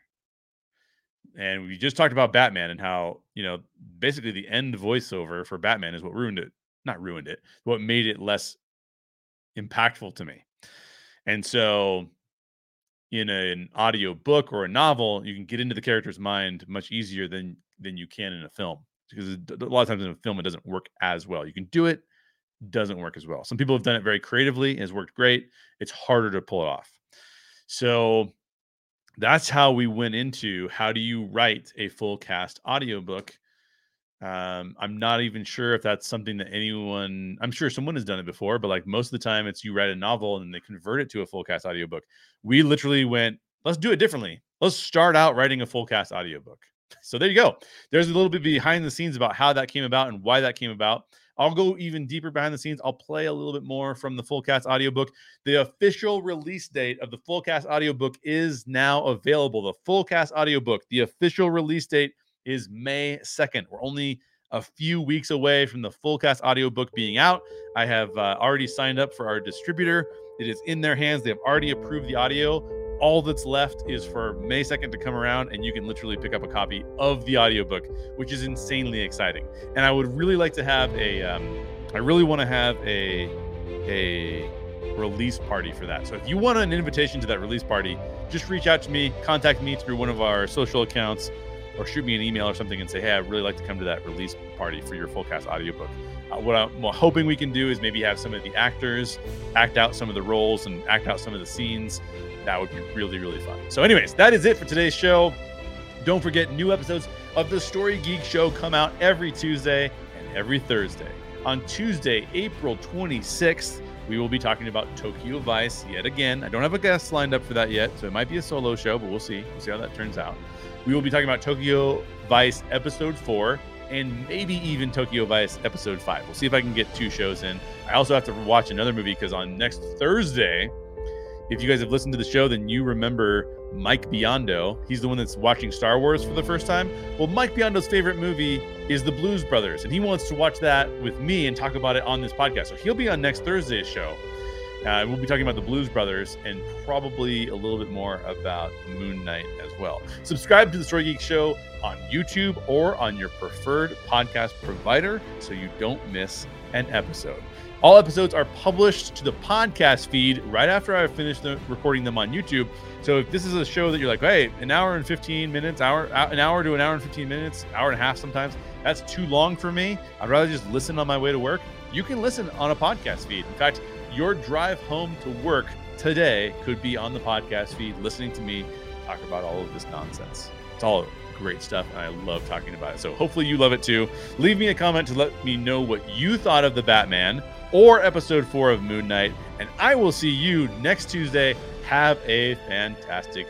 and we just talked about batman and how you know basically the end voiceover for batman is what ruined it not ruined it what made it less impactful to me and so in a, an audio book or a novel, you can get into the character's mind much easier than than you can in a film because a lot of times in a film it doesn't work as well. You can do it, doesn't work as well. Some people have done it very creatively and it's worked great. It's harder to pull it off. So that's how we went into how do you write a full cast audiobook um, I'm not even sure if that's something that anyone, I'm sure someone has done it before, but like most of the time it's you write a novel and they convert it to a full cast audiobook. We literally went, let's do it differently. Let's start out writing a full cast audiobook. So there you go. There's a little bit behind the scenes about how that came about and why that came about. I'll go even deeper behind the scenes. I'll play a little bit more from the full cast audiobook. The official release date of the full cast audiobook is now available. The full cast audiobook, the official release date is May 2nd. We're only a few weeks away from the full cast audiobook being out. I have uh, already signed up for our distributor. It is in their hands. They have already approved the audio. All that's left is for May 2nd to come around and you can literally pick up a copy of the audiobook, which is insanely exciting. And I would really like to have a, um, I really want to have a, a release party for that. So if you want an invitation to that release party, just reach out to me, contact me through one of our social accounts or shoot me an email or something and say, hey, I'd really like to come to that release party for your full cast audiobook. Uh, what I'm hoping we can do is maybe have some of the actors act out some of the roles and act out some of the scenes. That would be really, really fun. So, anyways, that is it for today's show. Don't forget, new episodes of the Story Geek Show come out every Tuesday and every Thursday. On Tuesday, April 26th, we will be talking about Tokyo Vice yet again. I don't have a guest lined up for that yet, so it might be a solo show, but we'll see. We'll see how that turns out. We will be talking about Tokyo Vice episode four and maybe even Tokyo Vice episode five. We'll see if I can get two shows in. I also have to watch another movie because on next Thursday, if you guys have listened to the show, then you remember Mike Biondo. He's the one that's watching Star Wars for the first time. Well, Mike Biondo's favorite movie is The Blues Brothers, and he wants to watch that with me and talk about it on this podcast. So he'll be on next Thursday's show. Uh, we'll be talking about the Blues Brothers and probably a little bit more about Moon Knight as well. Subscribe to the Story Geek Show on YouTube or on your preferred podcast provider so you don't miss an episode. All episodes are published to the podcast feed right after I finish the, recording them on YouTube. So if this is a show that you're like, hey, an hour and 15 minutes, hour, uh, an hour to an hour and 15 minutes, hour and a half sometimes, that's too long for me. I'd rather just listen on my way to work. You can listen on a podcast feed. In fact, your drive home to work today could be on the podcast feed, listening to me talk about all of this nonsense. It's all great stuff, and I love talking about it. So hopefully you love it too. Leave me a comment to let me know what you thought of the Batman or episode four of Moon Knight, and I will see you next Tuesday. Have a fantastic.